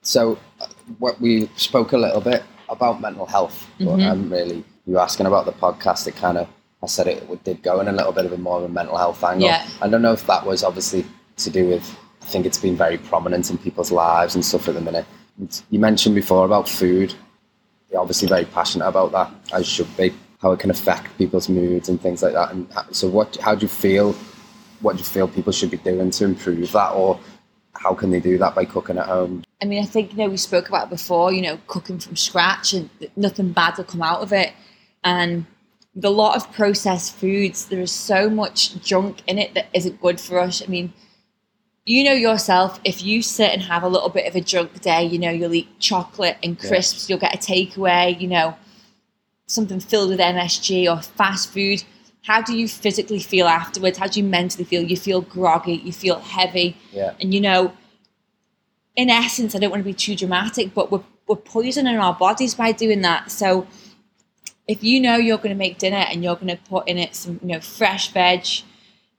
B: So, uh, what we spoke a little bit about mental health, but
C: Mhm.
B: um, really, you asking about the podcast. It kind of, I said it did go in a little bit of a more of a mental health angle.
C: Yeah.
B: I don't know if that was obviously to do with. I think it's been very prominent in people's lives and stuff at the minute. You mentioned before about food. You're obviously very passionate about that, as should be. How it can affect people's moods and things like that. And so, what? How do you feel? What do you feel people should be doing to improve that, or how can they do that by cooking at home?
C: I mean, I think, you know, we spoke about it before, you know, cooking from scratch and nothing bad will come out of it. And the lot of processed foods, there is so much junk in it that isn't good for us. I mean, you know yourself, if you sit and have a little bit of a junk day, you know, you'll eat chocolate and
B: Yeah.
C: crisps, you'll get a takeaway, you know, something filled with MSG or fast food. How do you physically feel afterwards? How do you mentally feel? You feel groggy, you feel heavy.
B: Yeah.
C: And you know, in essence, I don't want to be too dramatic, but we're, we're poisoning our bodies by doing that. So if you know you're going to make dinner and you're going to put in it some, you know, fresh veg,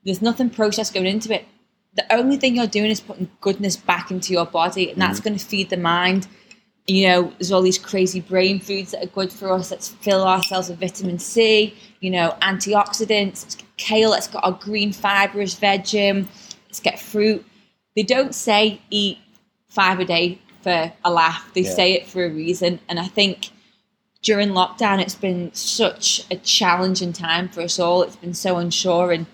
C: there's nothing processed going into it. The only thing you're doing is putting goodness back into your body, and that's mm-hmm. going to feed the mind. You know, there's all these crazy brain foods that are good for us. Let's fill ourselves with vitamin C, you know, antioxidants. Let's kale. Let's get our green fibrous veg in. Let's get fruit. They don't say eat five a day for a laugh. They
B: Yeah.
C: say it for a reason. And I think during lockdown, it's been such a challenging time for us all. It's been so unsure, and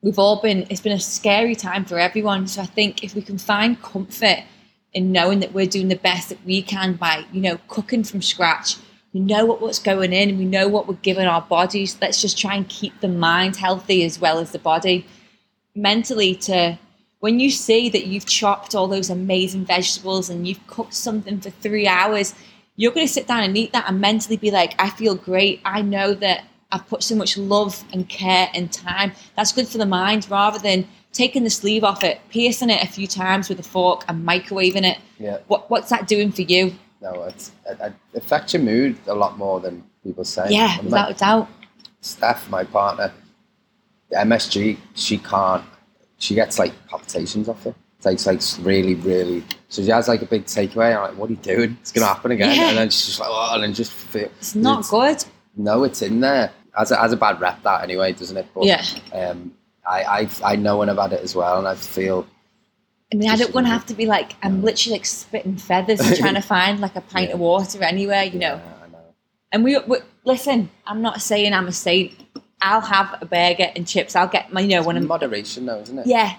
C: we've all been. It's been a scary time for everyone. So I think if we can find comfort in knowing that we're doing the best that we can by, you know, cooking from scratch. We know what, what's going in, and we know what we're giving our bodies. Let's just try and keep the mind healthy as well as the body. Mentally, to when you see that you've chopped all those amazing vegetables and you've cooked something for three hours, you're going to sit down and eat that and mentally be like, I feel great. I know that I've put so much love and care and time. That's good for the mind rather than taking the sleeve off it, piercing it a few times with a fork and microwaving it.
B: Yeah.
C: What, what's that doing for you?
B: No, it's, it, it affects your mood a lot more than people say.
C: Yeah,
B: And
C: without a doubt.
B: Steph, my partner, the MSG, she can't. She gets like palpitations off it. It's like, it's like really, really. So she has like a big takeaway. I'm like, "What are you doing? It's gonna happen again."
C: Yeah.
B: And then she's just like, "Oh," and then just feel.
C: It's not good.
B: No, it's in there. As a, has a bad rep that anyway, doesn't it? But,
C: Yeah.
B: Um, I, I I know when I've had it as well, and I feel
C: I mean, I don't want to have to be like, I'm literally like spitting feathers trying to find like a pint
B: Yeah.
C: of water anywhere, you know.
B: Yeah, I know.
C: And we, we listen. I'm not saying I'm a saint. I'll have a burger and chips. I'll get my, you know, when
B: In
C: I'm
B: moderation, though, isn't it?
C: yeah.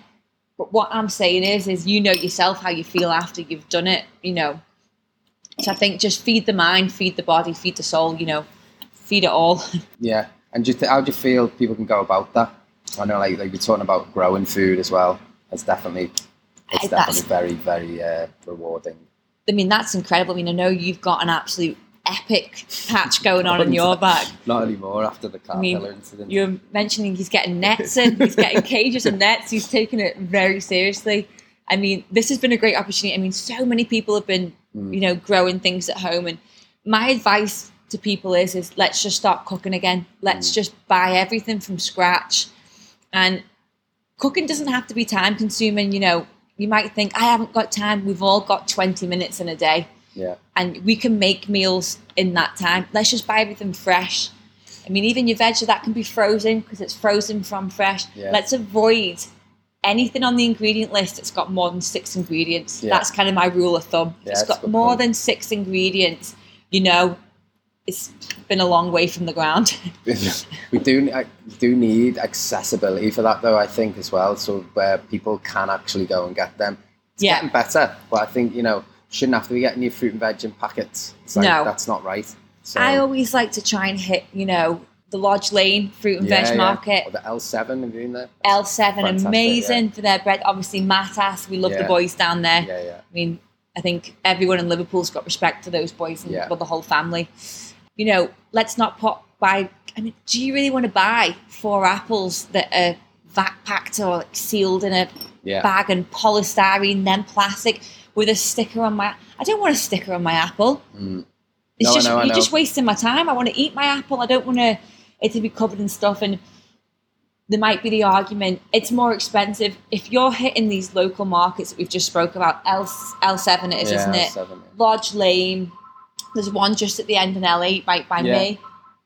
C: But what I'm saying is, is you know yourself how you feel after you've done it, you know. So I think just feed the mind, feed the body, feed the soul, you know, feed it all.
B: Yeah. And do you th- how do you feel people can go about that? I know, like, like you're talking about growing food as well. It's definitely, it's
C: Hey, that's-
B: definitely very, very uh, rewarding.
C: I mean, that's incredible. I mean, I know you've got an absolute epic patch going on in your back.
B: Not anymore after the car
C: mean,
B: incident.
C: You're mentioning he's getting nets in, he's getting cages and nets. He's taking it very seriously. I mean, this has been a great opportunity. I mean, so many people have been,
B: Mm.
C: you know, growing things at home. And my advice to people is, is let's just start cooking again. Let's
B: Mm.
C: just buy everything from scratch. And cooking doesn't have to be time consuming. You know, you might think, I haven't got time. We've all got 20 minutes in a day
B: yeah.
C: and we can make meals in that time. Let's just buy everything fresh. I mean, even your veg that can be frozen because it's frozen from fresh.
B: Yeah.
C: Let's avoid anything on the ingredient list that's got more than six ingredients.
B: Yeah.
C: That's kind of my rule of thumb.
B: Yeah,
C: it's got more
B: point.
C: than six ingredients. You know, it's been a long way from the ground.
B: we do I do need accessibility for that though I think as well so where people can actually go and get them it's
C: Yeah.
B: getting better but I think you know shouldn't have to be getting your fruit and veg in packets like,
C: No.
B: that's not right so
C: I always like to try and hit, you know, the Lodge Lane fruit and
B: yeah,
C: veg
B: yeah.
C: market.
B: or the L7 have you been there
C: L7,
B: Fantastic,
C: amazing for their bread. Obviously, Matas, we love the boys down there.
B: yeah yeah
C: I mean, I think everyone in Liverpool's got respect for those boys and
B: Yeah.
C: well, the whole family. You know, let's not put buy. I mean, do you really want to buy four apples that are vac packed or like sealed in a
B: Yeah.
C: bag and polystyrene, then plastic with a sticker on my? I don't want a sticker on my apple.
B: Mm.
C: It's
B: No,
C: just
B: know,
C: you're just wasting my time. I want to eat my apple. I don't want to it to be covered in stuff. And there might be the argument it's more expensive if you're hitting these local markets that we've just spoke about. L L seven it is,
B: Yeah,
C: isn't it?
B: seven.
C: Lodge Lane. There's one just at the end in L8 right by
B: Yeah.
C: me.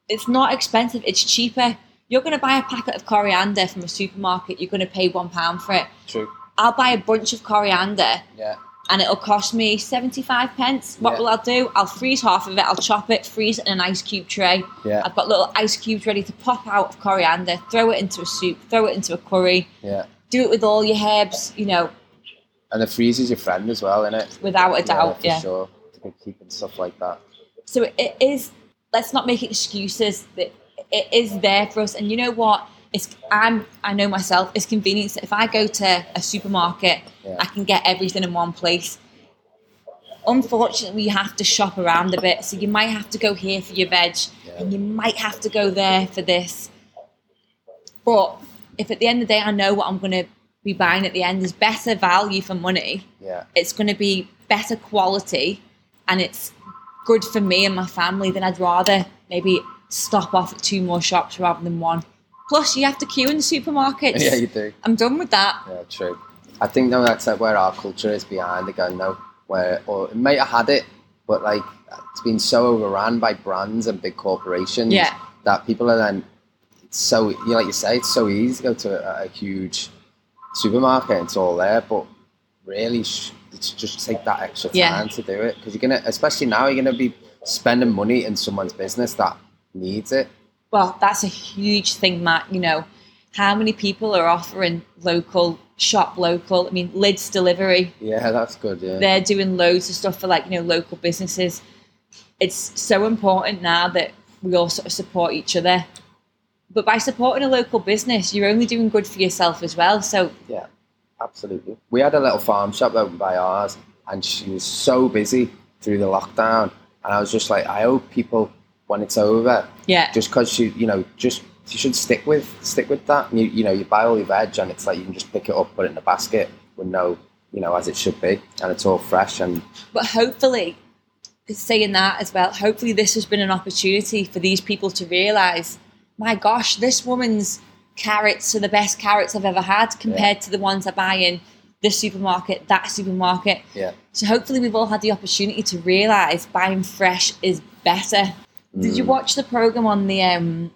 C: It's not expensive. It's cheaper. You're going to buy a packet of coriander from a supermarket. You're going to pay one pound for it.
B: True.
C: I'll buy a bunch of coriander
B: Yeah.
C: and it'll cost me 75 pence. What
B: Yeah.
C: will I do? I'll freeze half of it, I'll chop it, freeze it in an ice cube tray.
B: Yeah.
C: I've got little ice cubes ready to pop out of coriander, throw it into a soup, throw it into a curry,
B: Yeah.
C: do it with all your herbs, you know,
B: And the freeze is your friend as well, isn't it?
C: without a doubt.
B: for
C: Yeah.
B: sure. To be keeping stuff like that.
C: So it is, let's not make excuses. That It is there for us. And you know what? It's, I'm, I know myself, it's convenience. If I go to a supermarket,
B: Yeah.
C: I can get everything in one place. Unfortunately, you have to shop around a bit. So you might have to go here for your veg,
B: Yeah.
C: and you might have to go there for this. But if at the end of the day, I know what I'm going to be buying at the end is better value for money,
B: Yeah.
C: it's going to be better quality, and it's good for me and my family, then I'd rather maybe stop off at two more shops rather than one. Plus, you have to queue in the supermarkets.
B: Yeah, you do.
C: I'm done with that.
B: Yeah, true. I think though that's like where our culture is behind again though, where or it might have had it, but like it's been so overrun by brands and big corporations
C: Yeah.
B: that people are then so you know, like you say, it's so easy to go to a, a huge supermarket and it's all there, but really sh- it's just take that extra time
C: Yeah.
B: to do it because you're gonna, especially now, you're gonna be spending money in someone's business that needs it.
C: Well, that's a huge thing, Matt. You know, how many people are offering local, shop local? I mean, Lids Delivery,
B: Yeah, that's good. Yeah,
C: they're doing loads of stuff for like, you know, local businesses. It's so important now that we all sort of support each other. But by supporting a local business, you're only doing good for yourself as well. So,
B: Yeah, absolutely. We had a little farm shop open by ours, and she was so busy through the lockdown. And I was just like, I hope people, when it's over,
C: yeah.
B: just because she, you know, just you should stick with stick with that. And you, you know, you buy all your veg, and it's like you can just pick it up, put it in a basket with no, you know, as it should be, and it's all fresh. And
C: But hopefully, saying that as well, hopefully this has been an opportunity for these people to realise, my gosh, this woman's carrots are the best carrots I've ever had compared to the ones I buy in this supermarket, that supermarket.
B: yeah,
C: So hopefully we've all had the opportunity to realise buying fresh is better. Did you watch the programme on the um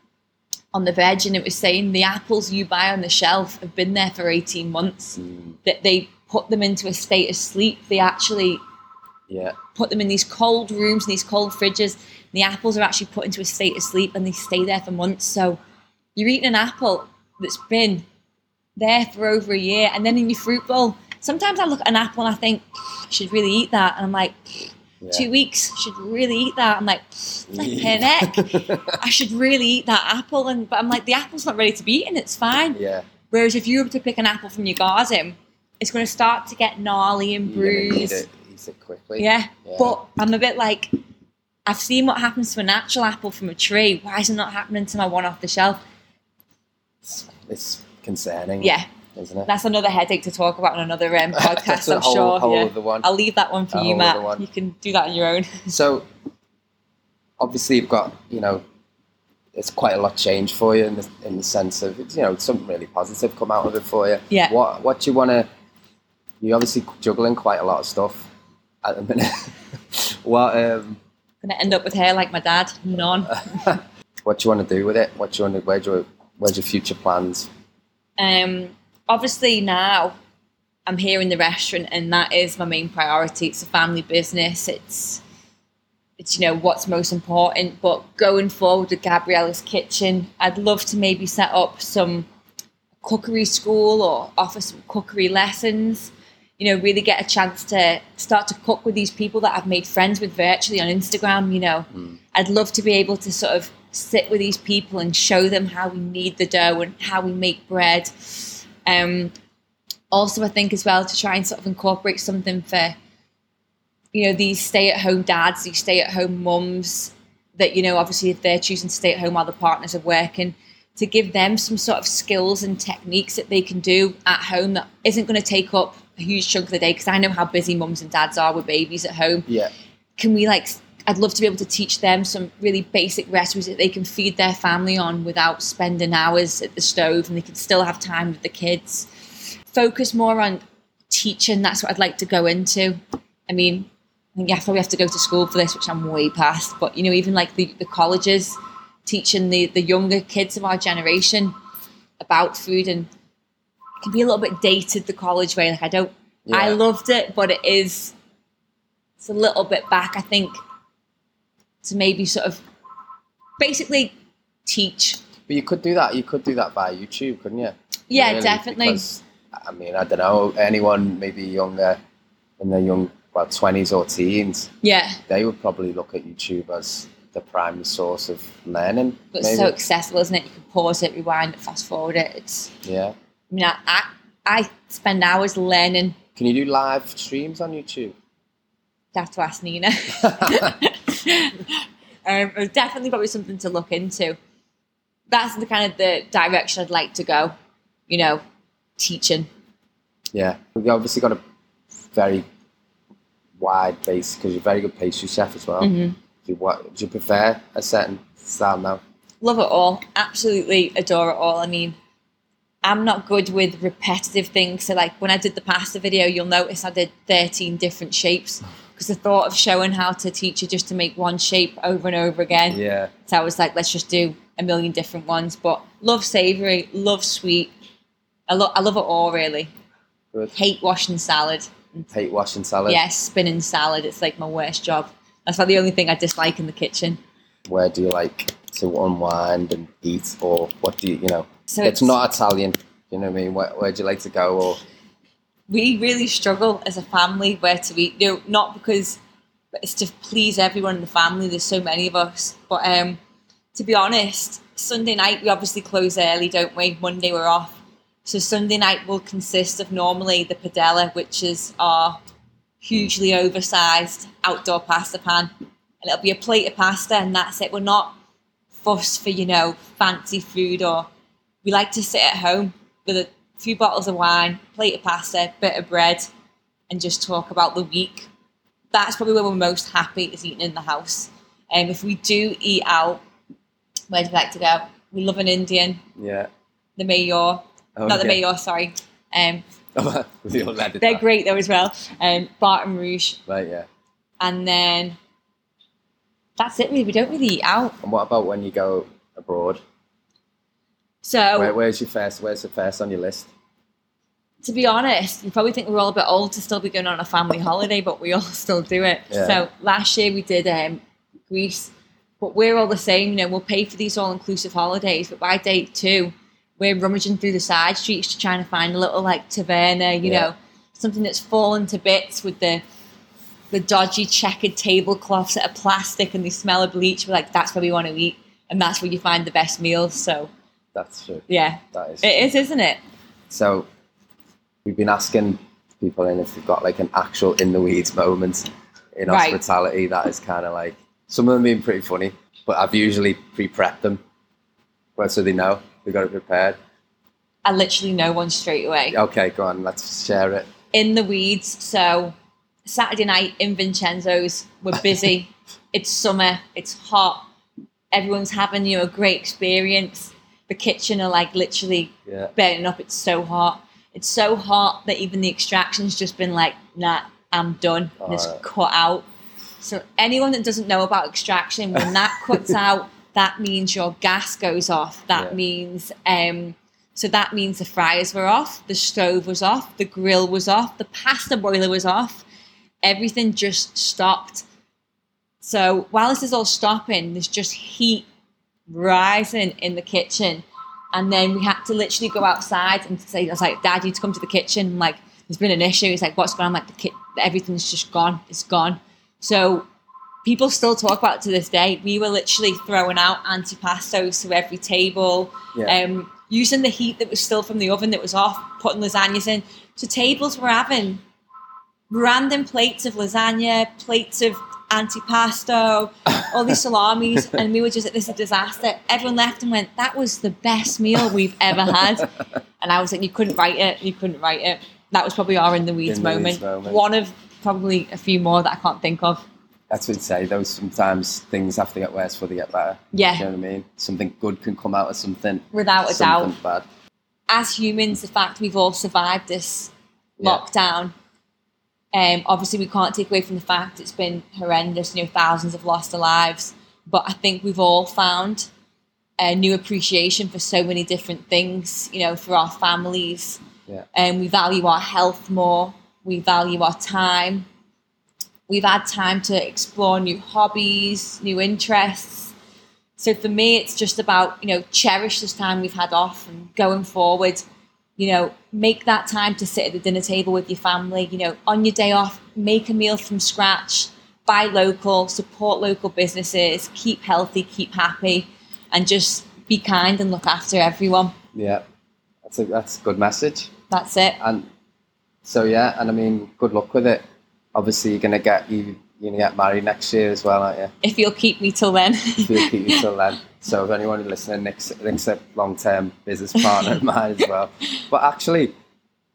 C: on the veg and it was saying the apples you buy on the shelf have been there for 18 months that they put them into a state of sleep they actually
B: yeah,
C: put them in these cold rooms and these cold fridges. The apples are actually put into a state of sleep and they stay there for months. So you're eating an apple that's been there for over a year, and then in your fruit bowl. Sometimes I look at an apple and I think I should really eat that, and I'm like,
B: yeah.
C: two weeks should really eat that. I'm like, flipping heck, I should really eat that apple, and but I'm like, the apple's not ready to be eaten. It's fine.
B: yeah.
C: Whereas if you were to pick an apple from your garden, it's going to start to get gnarly and bruised.
B: it, eat it quickly.
C: Yeah,
B: Yeah.
C: but I'm a bit like, I've seen what happens to a natural apple from a tree. Why is it not happening to my one off the shelf?
B: It's, it's concerning.
C: Yeah,
B: isn't it?
C: that's another headache to talk about on another um, podcast. I'm
B: whole-
C: sure.
B: whole
C: yeah. I'll leave that one for
B: A
C: you, Matt. You can do that on your own.
B: So, obviously, you've got you know, it's quite a lot changed for you in the in the sense of you know something really positive come out of it for you.
C: Yeah.
B: What what do you want to? You're obviously juggling quite a lot of stuff at the minute. what um
C: Gonna end up with hair like my dad. None.
B: what do you want to do with it? What do you want to? Where's your where's your future plans?
C: Um, obviously now I'm here in the restaurant, and that is my main priority. It's a family business. It's it's you know what's most important. But going forward with Gabriella's Kitchen, I'd love to maybe set up some cookery school or offer some cookery lessons. You know, really get a chance to start to cook with these people that I've made friends with virtually on Instagram. You know, I'd love to be able to sort of sit with these people and show them how we knead the dough and how we make bread. Um, also, I think as well to try and sort of incorporate something for you know these stay-at-home dads, these stay-at-home mums that you know obviously if they're choosing to stay at home while the partners are working, to give them some sort of skills and techniques that they can do at home that isn't going to take up a huge chunk of the day because I know how busy mums and dads are with babies at home.
B: Yeah.
C: Can we like? I'd love to be able to teach them some really basic recipes that they can feed their family on without spending hours at the stove, and they can still have time with the kids. Focus more on teaching. That's what I'd like to go into. I mean, I think yeah, probably have to go to school for this, which I'm way past. But you know, even like the, the colleges teaching the the younger kids of our generation about food and it can be a little bit dated the college way. Like I don't, I loved it, but it is it's a little bit back. I think to maybe sort of basically teach.
B: But you could do that. You could do that via YouTube, couldn't you?
C: Yeah,
B: Really,
C: definitely.
B: because, I mean, I don't know. Anyone maybe younger, in their young, well, twenties or teens,
C: Yeah,
B: they would probably look at YouTube as the primary source of learning.
C: but it's so accessible, isn't it? You can pause it, rewind it, fast forward it. It's.
B: yeah.
C: I mean, I, I, I spend hours learning.
B: Can you do live streams on YouTube?
C: Have to ask Nina. um, it's definitely probably something to look into. That's the kind of the direction I'd like to go. You know, teaching.
B: Yeah, we've obviously got a very wide base because you're a very good pastry chef as well.
C: Mhm.
B: Do, you, what, do you prefer a certain style now?
C: Love it all. Absolutely adore it all. I mean, I'm not good with repetitive things. So, like when I did the pasta video, you'll notice I did 13 different shapes because the thought of showing how to teach you just to make one shape over and over again.
B: Yeah,
C: So I was like, let's just do a million different ones. But love savory, love sweet. I, lo- I love it all really.
B: good.
C: Hate washing salad.
B: Hate washing salad.
C: Yes, spinning salad. It's like my worst job. That's about the only thing I dislike in the kitchen.
B: Where do you like to unwind and eat, or what do you, you know?
C: So
B: it's,
C: it's-
B: not Italian. You know what I mean? Where, where do you like to go? Or
C: we really struggle as a family where to eat. You know, not because it's to please everyone in the family. There's so many of us. But um, to be honest, Sunday night we obviously close early, don't we? Monday we're off. So Sunday night will consist of normally the padella, which is our hugely oversized outdoor pasta pan, and it'll be a plate of pasta, and that's it. We're not fussed for you know fancy food, or we like to sit at home with a few bottles of wine, plate of pasta, bit of bread, and just talk about the week. That's probably where we're most happy is eating in the house. And if we do eat out, where do we like to go? We love an Indian,
B: yeah,
C: the Mayur,
B: Oh,
C: not the. Mayur, sorry. Um,
B: We all let it
C: they're great though as well. Um, Barton Rouge,
B: Right, yeah.
C: and then that's it. Really, we don't really eat out.
B: And what about when you go abroad?
C: So
B: Where, where's your first? Where's the first on your list?
C: to be honest, you probably think we're all a bit old to still be going on a family holiday, but we all still do it.
B: Yeah.
C: So last year we did um, Greece, but we're all the same. You know, we'll pay for these all-inclusive holidays, but by day two, we're rummaging through the side streets to try and find a little like taverna, you
B: Yeah.
C: know, something that's fallen to bits with the the dodgy checkered tablecloths that are plastic and they smell of bleach. We're like, that's where we want to eat, and that's where you find the best meals. So
B: That's true.
C: yeah,
B: That is.
C: it is, isn't it?
B: So we've been asking people in if they've got like an actual in the weeds moment in
C: Right.
B: hospitality that is kind of like some of them being pretty funny, but I've usually pre-prepped them, well, so they know they got it prepared.
C: I literally know one straight away.
B: Okay, go on, let's share it.
C: in the weeds. So Saturday night in Vincenzo's, we're busy. it's summer. It's hot. Everyone's having you know, a great experience. The kitchen are like literally
B: Yeah,
C: burning up. It's so hot. It's so hot that even the extraction's just been like, nah, I'm done. And it's
B: Alright.
C: cut out. So anyone that doesn't know about extraction, when that cuts out, that means your gas goes off. That
B: Yeah.
C: means um so that means the fryers were off, the stove was off, the grill was off, the pasta boiler was off. Everything just stopped. So while this is all stopping, there's just heat rising in the kitchen. And then we had to literally go outside and say, I was like, Dad, you need to come to the kitchen. I'm like, there's been an issue. He's like, what's going on? I'm like, the ki- everything's just gone. It's gone. So people still talk about it to this day. We were literally throwing out antipastos to every table,
B: Yeah.
C: um, using the heat that was still from the oven that was off, putting lasagnas in. So tables were having random plates of lasagna, plates of antipasto, all these salamis, and we were just like, this is a disaster. Everyone left and went, "That was the best meal we've ever had," and I was like, "You couldn't write it. You couldn't write it." That was probably our in the weeds
B: In the
C: moment.
B: weeds moment.
C: One of probably a few more that I can't think of.
B: That's what I'd say. Those sometimes things have to get worse before they get better.
C: Yeah.
B: You know what I mean? Something good can come out of something.
C: Without a doubt.
B: bad.
C: as humans, the fact we've all survived this
B: Yeah.
C: lockdown, um, obviously we can't take away from the fact it's been horrendous. You know, thousands have lost their lives, but I think we've all found a new appreciation for so many different things. You know, for our families,
B: Yeah.
C: and we value our health more. We value our time. We've had time to explore new hobbies, new interests. So for me, it's just about, you know, cherish this time we've had off and going forward, you know, make that time to sit at the dinner table with your family, you know, on your day off, make a meal from scratch, buy local, support local businesses, keep healthy, keep happy, and just be kind and look after everyone.
B: Yeah. That's a that's a good message.
C: That's it.
B: And so yeah, and I mean, good luck with it. Obviously, you're gonna get you you're gonna get married next year as well, aren't you?
C: If you'll keep me till then.
B: We'll keep you till then. So if anyone listening, Nick's, Nick's a long term business partner of mine as well. But actually,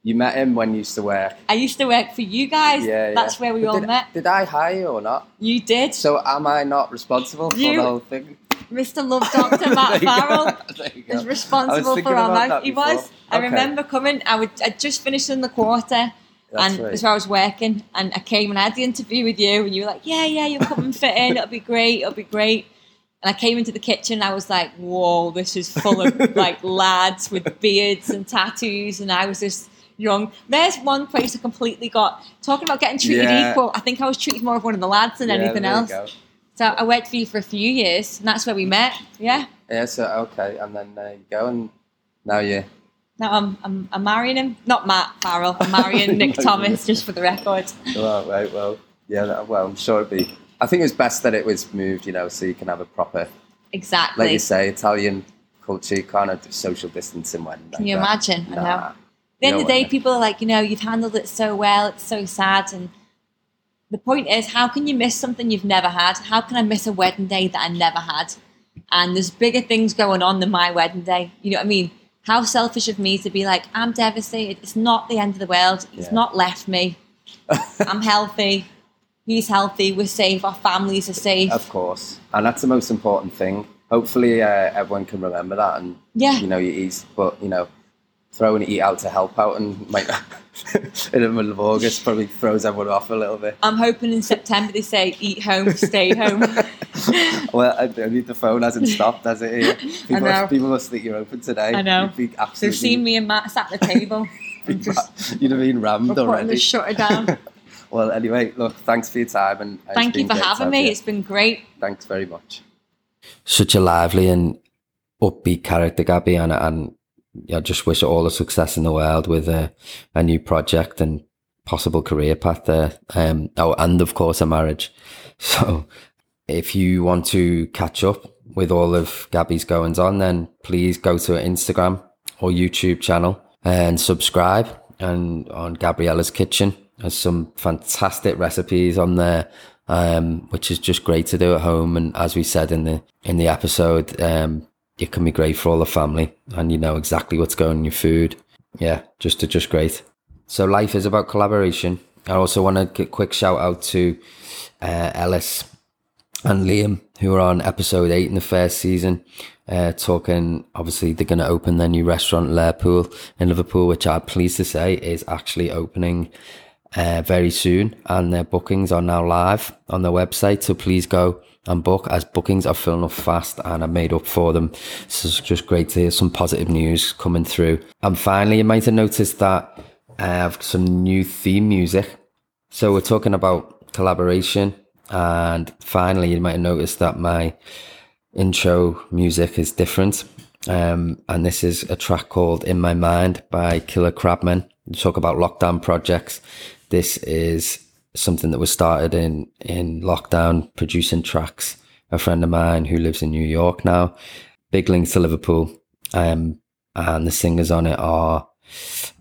B: you met him when you used to work.
C: I used to work for you guys.
B: Yeah, yeah.
C: That's where we
B: But
C: all
B: did,
C: met.
B: Did I hire you or not?
C: You did.
B: So am I not responsible for
C: You-
B: the whole thing?
C: Mr. Love Doctor Matt
B: There you go.
C: Farrell
B: There you go.
C: is responsible for our marriage.
B: that
C: He was. I remember coming. I would. I just finished in the quarter,
B: That's
C: and
B: right.
C: where I was working. And I came and I had the interview with you, and you were like, "Yeah, yeah, you'll come and fit in. It'll be great. It'll be great." And I came into the kitchen. and I was like, "Whoa, this is full of like lads with beards and tattoos," and I was just young. There's one place I completely got talking about getting treated
B: Yeah.
C: equal. I think I was treated more of one of the lads than
B: Yeah,
C: anything else. So I worked for you for a few years, and that's where we met. Yeah.
B: Yeah, so okay, and then there you go, and now you
C: Now I'm, I'm, I'm marrying him. Not Matt Farrell. I'm marrying Nick Thomas, just for the record.
B: well, right, well, yeah, that- well, I'm sure it'd be. I think it was best that it was moved, you know, so you can have a proper,
C: Exactly.
B: like you say, Italian culture. kind can't social distancing wedding.
C: Can you imagine? I know. At the end
B: No
C: of the day, people are like, you know, you've handled it so well. It's so sad. And the point is, how can you miss something you've never had? How can I miss a wedding day that I never had? And there's bigger things going on than my wedding day. You know what I mean? How selfish of me to be like, I'm devastated. It's not the end of the world. He's
B: Yeah.
C: not left me. I'm healthy. He's healthy. We're safe. Our families are safe.
B: Of course, and that's the most important thing. Hopefully, uh, everyone can remember that, and
C: Yeah.
B: you know, he's, but you know, throwing eat out to help out, and might in the middle of August probably throws everyone off a little bit.
C: I'm hoping in September they say eat home, stay home.
B: Well, I, I mean, the phone hasn't stopped, has it? Here? People,
C: know.
B: people must think you're open today.
C: I know.
B: You'd be
C: They've seen me and Matt sat at the table. Just
B: You'd have been rammed
C: we're putting
B: already.
C: the shutter down.
B: Well, anyway, look, thanks for your time, and
C: Thank you for having me.
B: you.
C: It's been great.
B: Thanks very much. Such a lively and upbeat character, Gabby, and and I just wish her all the success in the world with a, a new project and possible career path there. Um, oh, and of course a marriage. So, if you want to catch up with all of Gabby's goings on, then please go to her Instagram or YouTube channel and subscribe. And on Gabriella's Kitchen, there's some fantastic recipes on there, um, which is just great to do at home. And as we said in the in the episode, um, it can be great for all the family, and you know exactly what's going in your food. Yeah, just to just great. So life is about collaboration. I also want to quick shout out to uh, Ellis and Liam, who are on episode eight in the first season, uh, talking. Obviously, they're going to open their new restaurant, Lerpwl, in Liverpool, which I'm pleased to say is actually opening uh, very soon, and their bookings are now live on their website. So please go and book, as bookings are filling up fast, and I made up for them. So it's just great to hear some positive news coming through. And finally, you might have noticed that I have some new theme music. So we're talking about collaboration, and finally, you might have noticed that my intro music is different. Um, and this is a track called In My Mind by Killer Crabman. We talk about lockdown projects. This is something that was started in, in lockdown, producing tracks. A friend of mine who lives in New York now, big links to Liverpool. Um, and the singers on it are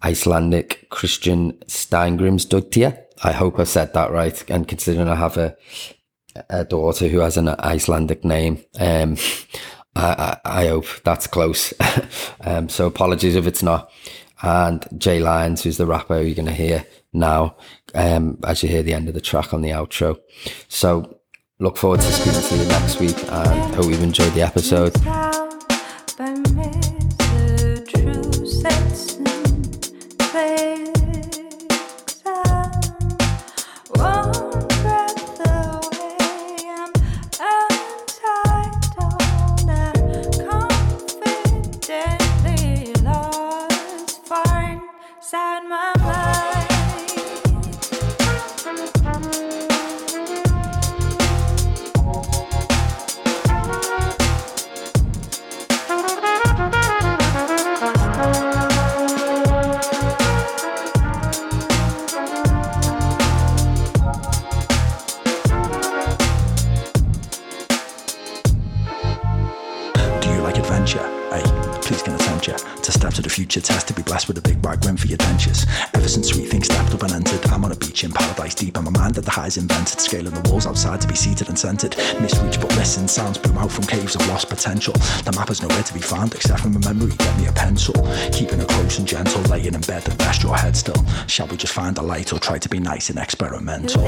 B: Icelandic Christian Steingrimsdottir I hope I said that right. And considering I have a a daughter who has an Icelandic name, um, I, I, I hope that's close. um, so apologies if it's not. And Jay Lyons, who's the rapper you're going to hear now, um, as you hear the end of the track on the outro. So look forward to speaking to you next week and hope you've enjoyed the episode.
D: To be seated centered. Misreach but listen, sounds out from caves of lost potential. The map is nowhere to be found except from a memory. Get me a pencil, keeping it close and gentle, laying in bed and rest your head still. Shall we just find a light or try to be nice and experimental?